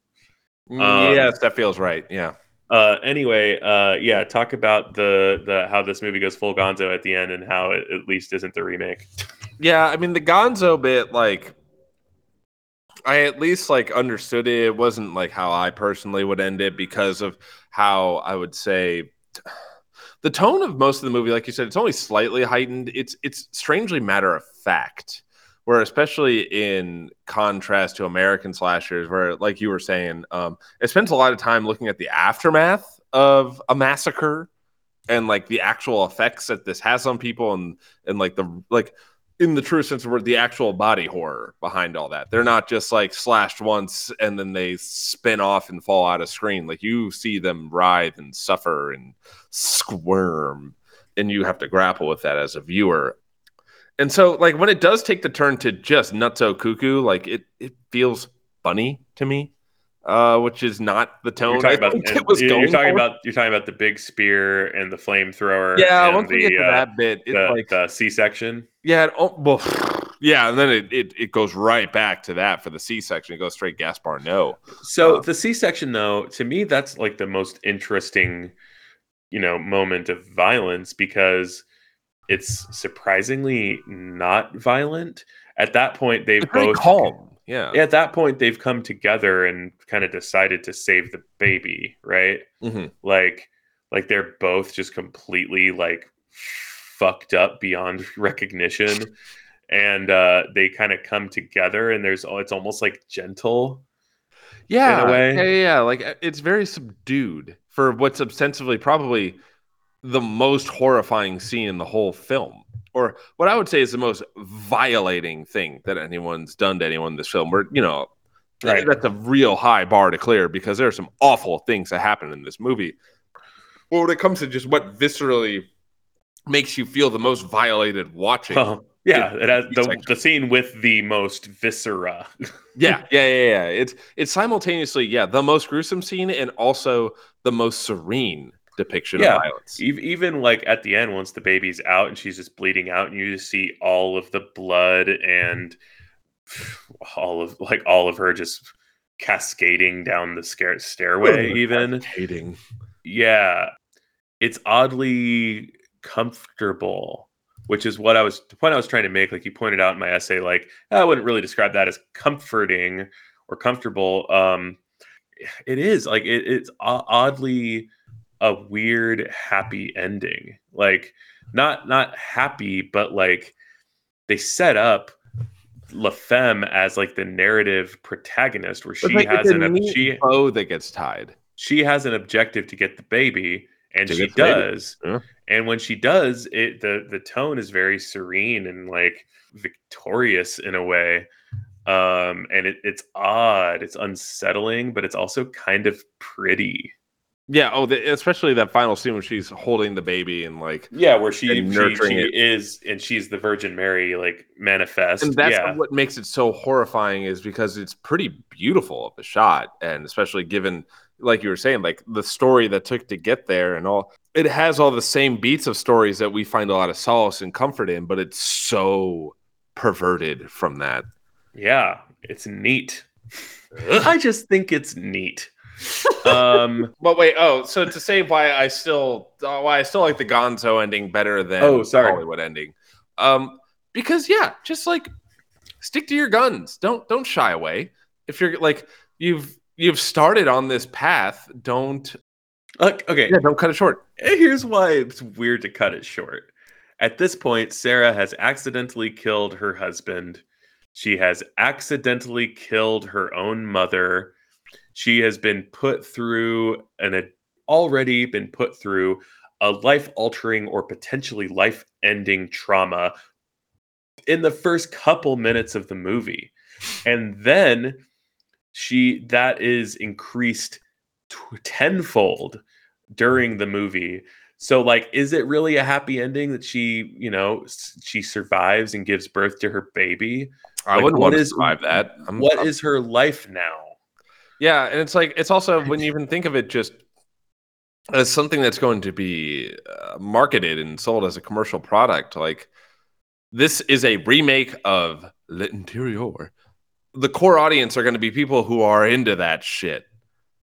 Mm, um, yes, that feels right. Yeah. Uh, anyway, uh, yeah, talk about the the how this movie goes full Gonzo at the end and how it at least isn't the remake. Yeah, I mean the Gonzo bit, like I at least like understood it. It wasn't like how I personally would end it because of how I would say the tone of most of the movie, like you said, it's only slightly heightened. It's it's strangely matter of fact. Where especially in contrast to American slashers, where like you were saying, um, it spends a lot of time looking at the aftermath of a massacre and like the actual effects that this has on people and and like the like in the true sense of the word, the actual body horror behind all that. They're not just like slashed once and then they spin off and fall out of screen. Like you see them writhe and suffer and squirm, and you have to grapple with that as a viewer. And so, like when it does take the turn to just nutso cuckoo, like it it feels funny to me, uh, which is not the tone You're talking about think it was you're going talking about you're talking about the big spear and the flamethrower. Yeah, once we get to uh, that bit, it's the, like the C-section. Yeah, it, oh, well, yeah, and then it, it it goes right back to that for the C section. It goes straight Gaspar. Noé, So Uh, the C-section, though, to me, that's like the most interesting, you know, moment of violence because it's surprisingly not violent. At that point, they've both calm. Yeah, At that point, they've come together and kind of decided to save the baby, right? Mhm. Like, like they're both just completely like fucked up beyond recognition, and uh, they kind of come together, and there's oh, it's almost like gentle. yeah, in a way. yeah, yeah, yeah. Like uh, it's very subdued for what's ostensibly probably the most horrifying scene in the whole film, or what I would say is the most violating thing that anyone's done to anyone in this film. Where you know, Right. that's a real high bar to clear because there are some awful things that happen in this movie. Well, when it comes to just what viscerally makes you feel the most violated watching. Well, yeah, it has the, the scene with the most viscera. yeah, yeah, yeah, yeah. It's it's simultaneously, yeah, the most gruesome scene and also the most serene depiction Yeah. of violence. Even like at the end, once the baby's out and she's just bleeding out, and you just see all of the blood and all of like all of her just cascading down the scare- stairway. Even hating. yeah, it's oddly comfortable, which is what I was the point I was trying to make. Like you pointed out in my essay, like I wouldn't really describe that as comforting or comfortable. Um, it is like it, it's oddly a weird happy ending. Like not not happy, but like they set up La Femme as like the narrative protagonist, where she like, has an ob- she bow that gets tied. she has an objective to get the baby and To she get the baby. does Yeah. and when she does it the the tone is very serene and like victorious in a way um and it, it's odd it's unsettling but it's also kind of pretty Yeah. Oh, the, especially that final scene when she's holding the baby and like, yeah where she she, nurturing she it. is and she's the virgin mary like manifest and that's yeah what makes it so horrifying is because it's pretty beautiful of a shot, and especially given, like you were saying, like the story that took to get there and all. It has all the same beats of stories that we find a lot of solace and comfort in, but it's so perverted from that. yeah it's neat i just think it's neat um But wait, oh, so to say why I still uh, why I still like the Gonzo ending better than Oh, sorry. Hollywood ending, um, because yeah, just like stick to your guns. Don't don't shy away. If you're like you've you've started on this path, don't look, okay yeah, don't cut it short. Here's why it's weird to cut it short. At this point, Sarah has accidentally killed her husband. She has accidentally killed her own mother. She has been put through an had already been put through a life altering or potentially life ending trauma in the first couple minutes of the movie. And then she that is increased t- tenfold during the movie So like, is it really a happy ending that she, you know, s- she survives and gives birth to her baby? I Like, wouldn't want to survive that. I'm- What I'm- is her life now? Yeah, and it's like it's also when you even think of it just as something that's going to be uh, marketed and sold as a commercial product. Like this is a remake of L'Interior. The core audience are going to be people who are into that shit.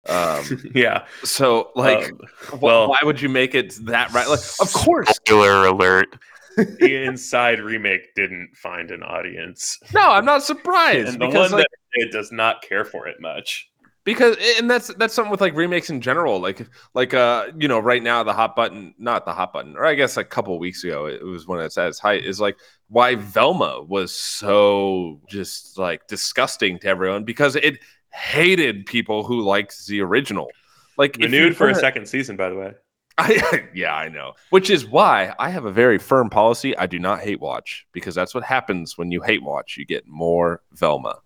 Um, yeah. so like, Um, well- why would you make it that right? Like, of course, Spoiler alert. the Inside remake didn't find an audience, no, I'm not surprised and the because one like, that it does not care for it much. Because and that's that's something with like remakes in general like like uh you know right now the hot button not the hot button or i guess a couple weeks ago it was when it's at its height is like why velma was so just like disgusting to everyone because it hated people who liked the original. Like Renewed for a second season, by the way. I, yeah i know. Which is why i have a very firm policy i do not hate watch because that's what happens when you hate watch you get more velma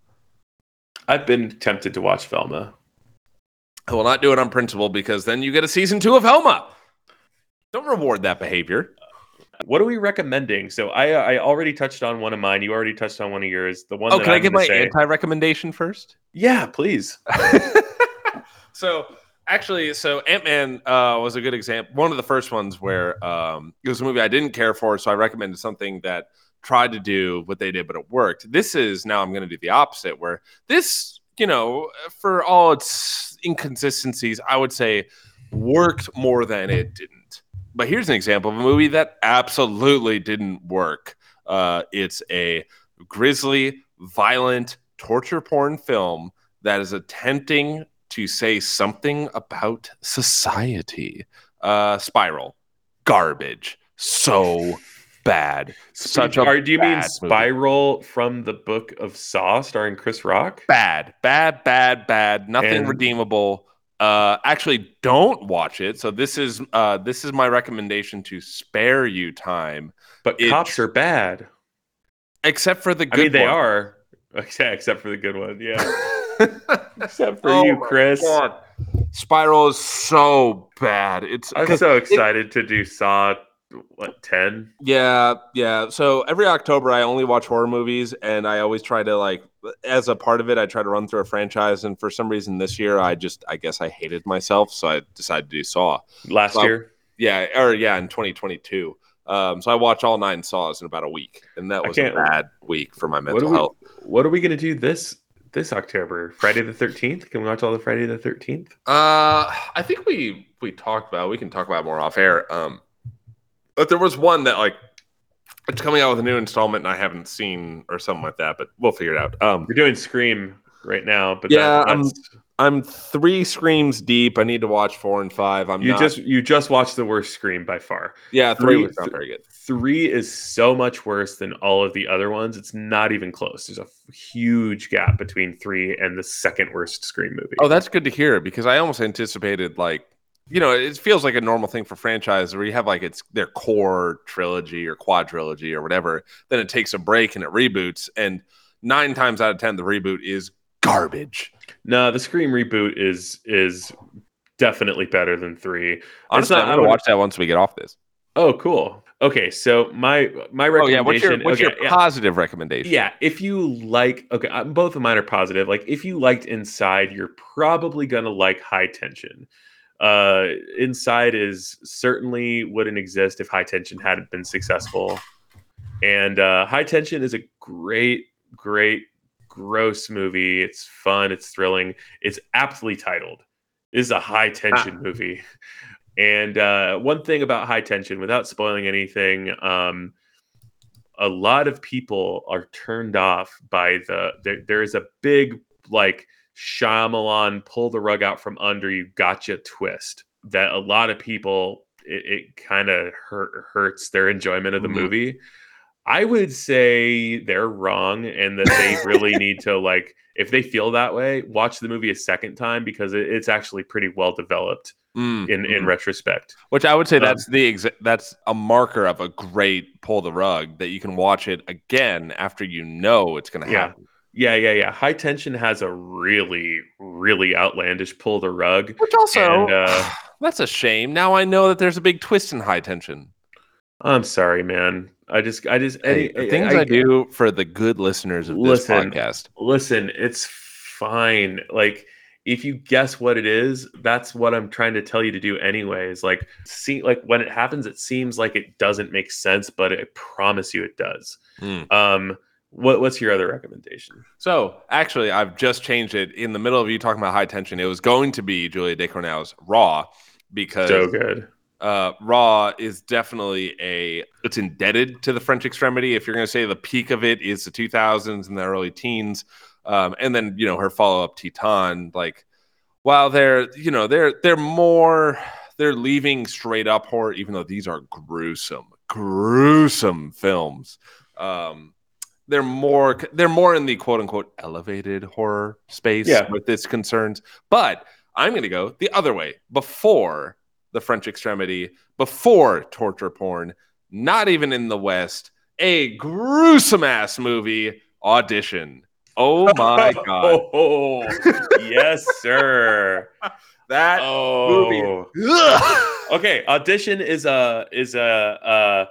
I've been tempted to watch Velma. I will not do it on principle because then you get a season two of Velma. Don't reward that behavior. What are we recommending? So I I already touched on one of mine. You already touched on one of yours. The one. Oh, can I I'm give gonna my say- anti-recommendation first? Yeah, please. so actually, so Ant Man uh, was a good example. One of the first ones where um, it was a movie I didn't care for, so I recommended something that tried to do what they did, but it worked. This is now I'm going to do the opposite, where this, you know, for all its inconsistencies, I would say worked more than it didn't. But here's an example of a movie that absolutely didn't work. Uh, it's a grisly, violent, torture porn film that is attempting to say something about society. Uh, Spiral, garbage, so bad. Such a Are, do you mean bad movie. Spiral from the Book of Saw, starring Chris Rock? bad, bad, bad, bad. Nothing And- redeemable. Uh, actually, don't watch it. So this is uh, this is my recommendation to spare you time, But It- cops are bad. except for the I good. mean, they one. are. Yeah, except for the good one. Yeah, except for Oh you, Chris. God. Spiral is so bad. It's I'm so it- excited to do Saw. What ten? Yeah, yeah. So every October, I only watch horror movies, and I always try to like, as a part of it, I try to run through a franchise. And for some reason, this year, I just, I guess, I hated myself, so I decided to do Saw. Last Well, year. Yeah, or yeah, in 2022. Um, so I watch all nine Saws in about a week, and that was a bad week for my What mental we? health. What are we gonna do this this October? Friday the Thirteenth. Can we watch all the Friday the Thirteenth? Uh, I think we we talked about. We can talk about it more off air. Um, but there was one that like it's coming out with a new installment, and I haven't seen or something like that. But we'll figure it out. Um, We're doing Scream right now, but Yeah, that, I'm- I'm three screams deep. I need to watch four and five. I'm you not, just you just watched the worst Scream by far. yeah three, three- was not very good. Three is so much worse than all of the other ones. It's not even close. There's a huge gap between three and the second worst Scream movie. Oh, that's good to hear because I almost anticipated like you know it feels like a normal thing for franchise where you have like it's their core trilogy or quadrilogy or whatever. Then it takes a break and it reboots, and nine times out of ten the reboot is garbage. no. The Scream reboot is is definitely better than three. Honestly, not- I'm gonna watch that once we get off this. Oh, cool. Okay, so my my recommendation. Oh yeah, what's your what's okay, your yeah. positive recommendation? Yeah, if you like, okay, uh, both of mine are positive. Like, if you liked Inside, you're probably gonna like High Tension. Uh, Inside is certainly wouldn't exist if High Tension hadn't been successful, and uh, High Tension is a great, great, gross movie. It's fun. It's thrilling. It's aptly titled. This is a high tension movie. And uh, one thing about high tension, without spoiling anything, um, a lot of people are turned off by the there, there is a big like Shyamalan pull the rug out from under you gotcha twist that a lot of people it, it kind of hurt, hurts their enjoyment of the Mhm. movie. I would say they're wrong and that they really need to like if they feel that way, watch the movie a second time because it, it's actually pretty well developed Mm, in in mm. retrospect. which I would say Um, that's the exa- that's a marker of a great pull the rug that you can watch it again after you know it's going to happen. Yeah, yeah, yeah. Yeah. High tension has a really, really outlandish pull the rug. Which also, And, uh, that's a shame. Now I know that there's a big twist in high tension. I'm sorry, man. I just, I just, Hey, any, things I, do for the good listeners of this podcast. Listen, it's fine. Like, if you guess what it is, that's what I'm trying to tell you to do, anyways. Like, see, like when it happens, it seems like it doesn't make sense, but I promise you, it does. Hmm. Um, what, what's your other recommendation? So actually, I've just changed it in the middle of you talking about high tension. It was going to be Julia De Ducournau's Raw because So good. uh, Raw is definitely a it's indebted to the French Extremity. If you're going to say the peak of it is the 2000s and the early teens, um, and then you know her follow up Titan, like while they're you know they're they're more they're leaving straight up horror, even though these are gruesome, gruesome films. Um, they're more they're more in the quote unquote elevated horror space Yeah. with its concerns, but I'm going to go the other way before the French extremity, before torture porn, not even in the West, a gruesome ass movie, Audition. Oh my God. Oh, yes, sir. That Oh, movie. okay. Audition is a is a uh,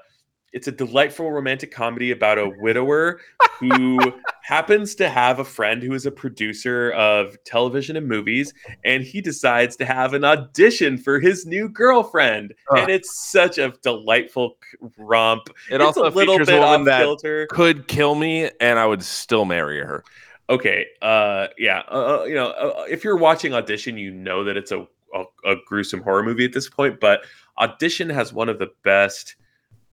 it's a delightful romantic comedy about a widower who happens to have a friend who is a producer of television and movies, and he decides to have an audition for his new girlfriend, Ugh. and it's such a delightful romp. It it's also a little features bit off that kilter. could kill me and I would still marry her. okay uh yeah uh, uh, you know uh, if you're watching audition you know that it's a, a a gruesome horror movie at this point but audition has one of the best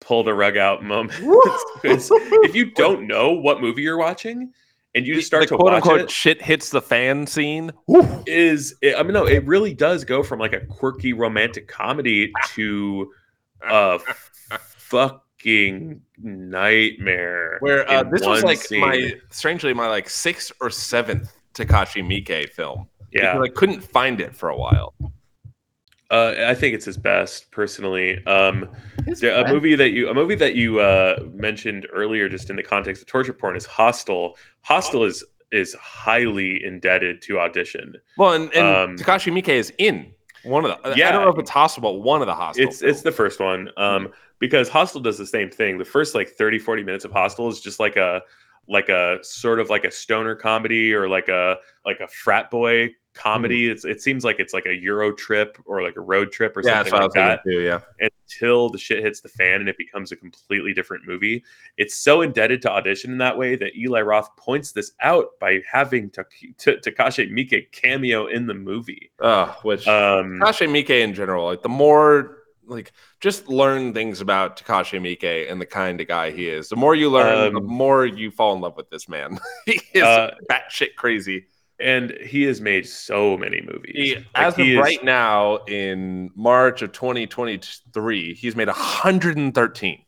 pull the rug out moments if you don't know what movie you're watching and you just start the to quote watch unquote it shit hits the fan scene. is it, i mean no it really does go from like a quirky romantic comedy to a fucking nightmare Where uh, this was like scene. my strangely my like sixth or seventh Takashi Miike film. yeah Because I couldn't find it for a while. Uh, I think it's his best, personally. Um, a movie that you a movie that you uh, mentioned earlier, just in the context of torture porn, is Hostel. Hostel is is highly indebted to Audition. Well, and, and Um, Takashi Miike is in one of the. Yeah, I don't know if it's Hostel, but one of the Hostel. It's it's the first one um, because Hostel does the same thing. The first like 30, 40 minutes of Hostel is just like a like a sort of like a stoner comedy or like a like a frat boy comedy. It's it seems like it's like a Euro trip or like a road trip or yeah, something that's what I like that. too. Yeah, until the shit hits the fan and it becomes a completely different movie. It's so indebted to audition in that way that Eli Roth points this out by having Tak- T- Takashi Miike cameo in the movie. uh, which Um, Takashi Miike in general, like the more like just learn things about Takashi Miike and the kind of guy he is. The more you learn, the Um, more you fall in love with this man. he is Uh, batshit crazy. And he has made so many movies. He, Like, as of is- right now, in March of 2023, he's made 113.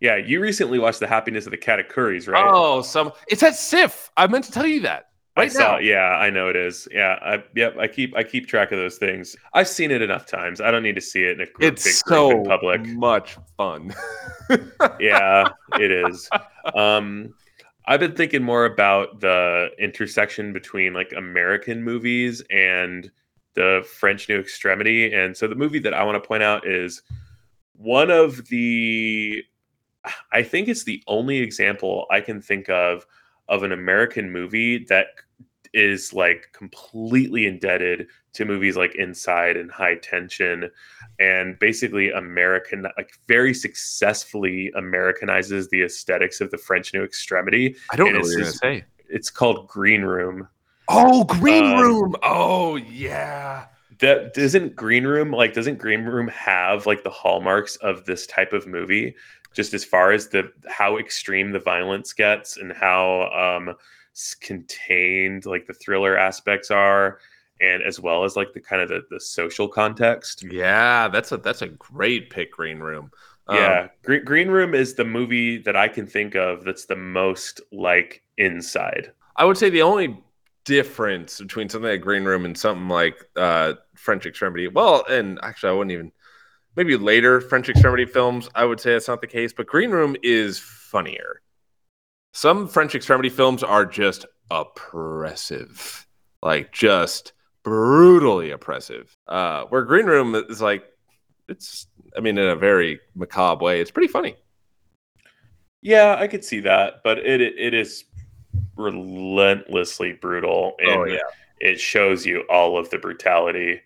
yeah, you recently watched The Happiness of the Katakuris, right? Oh, some it's at SIF. I meant to tell you that I right saw. now. Yeah, I know it is. Yeah, I, yep. I keep I keep track of those things. I've seen it enough times. I don't need to see it in a group, It's big so group in public. much fun. yeah, it is. Um, I've been thinking more about the intersection between like American movies and the French New Extremity. And so the movie that I want to point out is one of the, I think it's the only example I can think of of an American movie that is like completely indebted to movies like Inside and High Tension and basically American like very successfully Americanizes the aesthetics of the French New Extremity. I don't And know what it's you're gonna say. It's called Green Room. Oh, Green Um, Room. Oh, yeah. That doesn't Green Room like doesn't Green Room have like the hallmarks of this type of movie? Just as far as the how extreme the violence gets and how um contained like the thriller aspects are, and as well as like the kind of the, the social context. Yeah, that's a that's a great pick, Green Room. Um, Yeah, Green, Green Room is the movie that I can think of that's the most like Inside. I would say the only difference between something like Green Room and something like uh, French Extremity, well, and actually, I wouldn't even maybe later French Extremity films. I would say that's not the case, but Green Room is funnier. Some French Extremity films are just oppressive, like just brutally oppressive. Uh, where Green Room is like, it's, I mean, in a very macabre way, it's pretty funny. Yeah, I could see that, but it it is relentlessly brutal. And Oh, yeah. it shows you all of the brutality.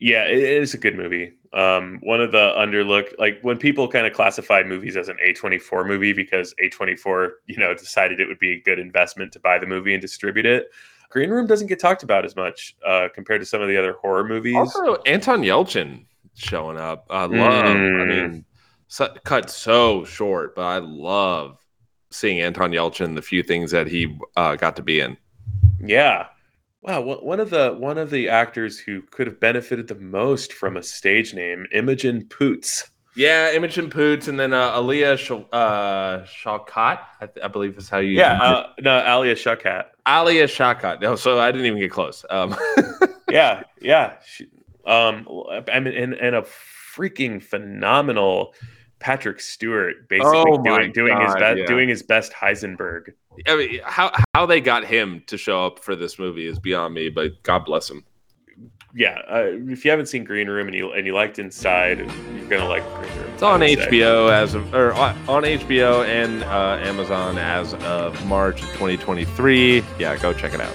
Yeah, it is a good movie. Um, one of the underlook, like when people kind of classify movies as an A24 movie because A24, you know, decided it would be a good investment to buy the movie and distribute it. Green Room doesn't get talked about as much uh, compared to some of the other horror movies. Also, Anton Yelchin showing up. I love. I Mm. mean, so, cut so short, but I love seeing Anton Yelchin. The few things that he uh, got to be in. Yeah. Wow, one of the one of the actors who could have benefited the most from a stage name, Imogen Poots. Yeah, Imogen Poots, and then uh, Alia Sh- uh, Shawkat, I, th- I believe is how you. Yeah, uh, no, Alia Shukat. Alia Shawkat. No, so I didn't even get close. Um, Yeah, yeah. She, um, I mean, and, and a freaking phenomenal Patrick Stewart, basically Oh my doing doing his best yeah. doing his best Heisenberg. I mean, how how they got him to show up for this movie is beyond me, but God bless him. Yeah, uh, if you haven't seen Green Room and you and you liked Inside, you're gonna like Green Room. It's on I would say. HBO as of, or on on HBO and uh, Amazon as of March of 2023. Yeah, go check it out.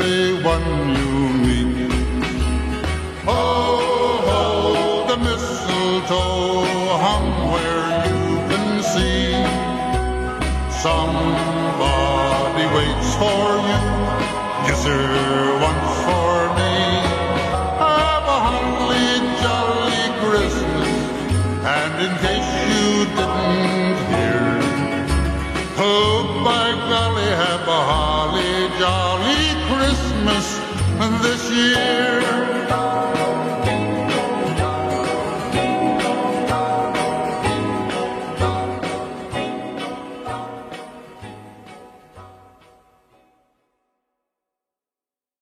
Everyone you meet. Ho, ho, the mistletoe hung where you can see. Somebody waits for you. Kiss her once for me. Have a holly jolly Christmas. And in case you didn't hear, Oh, this year.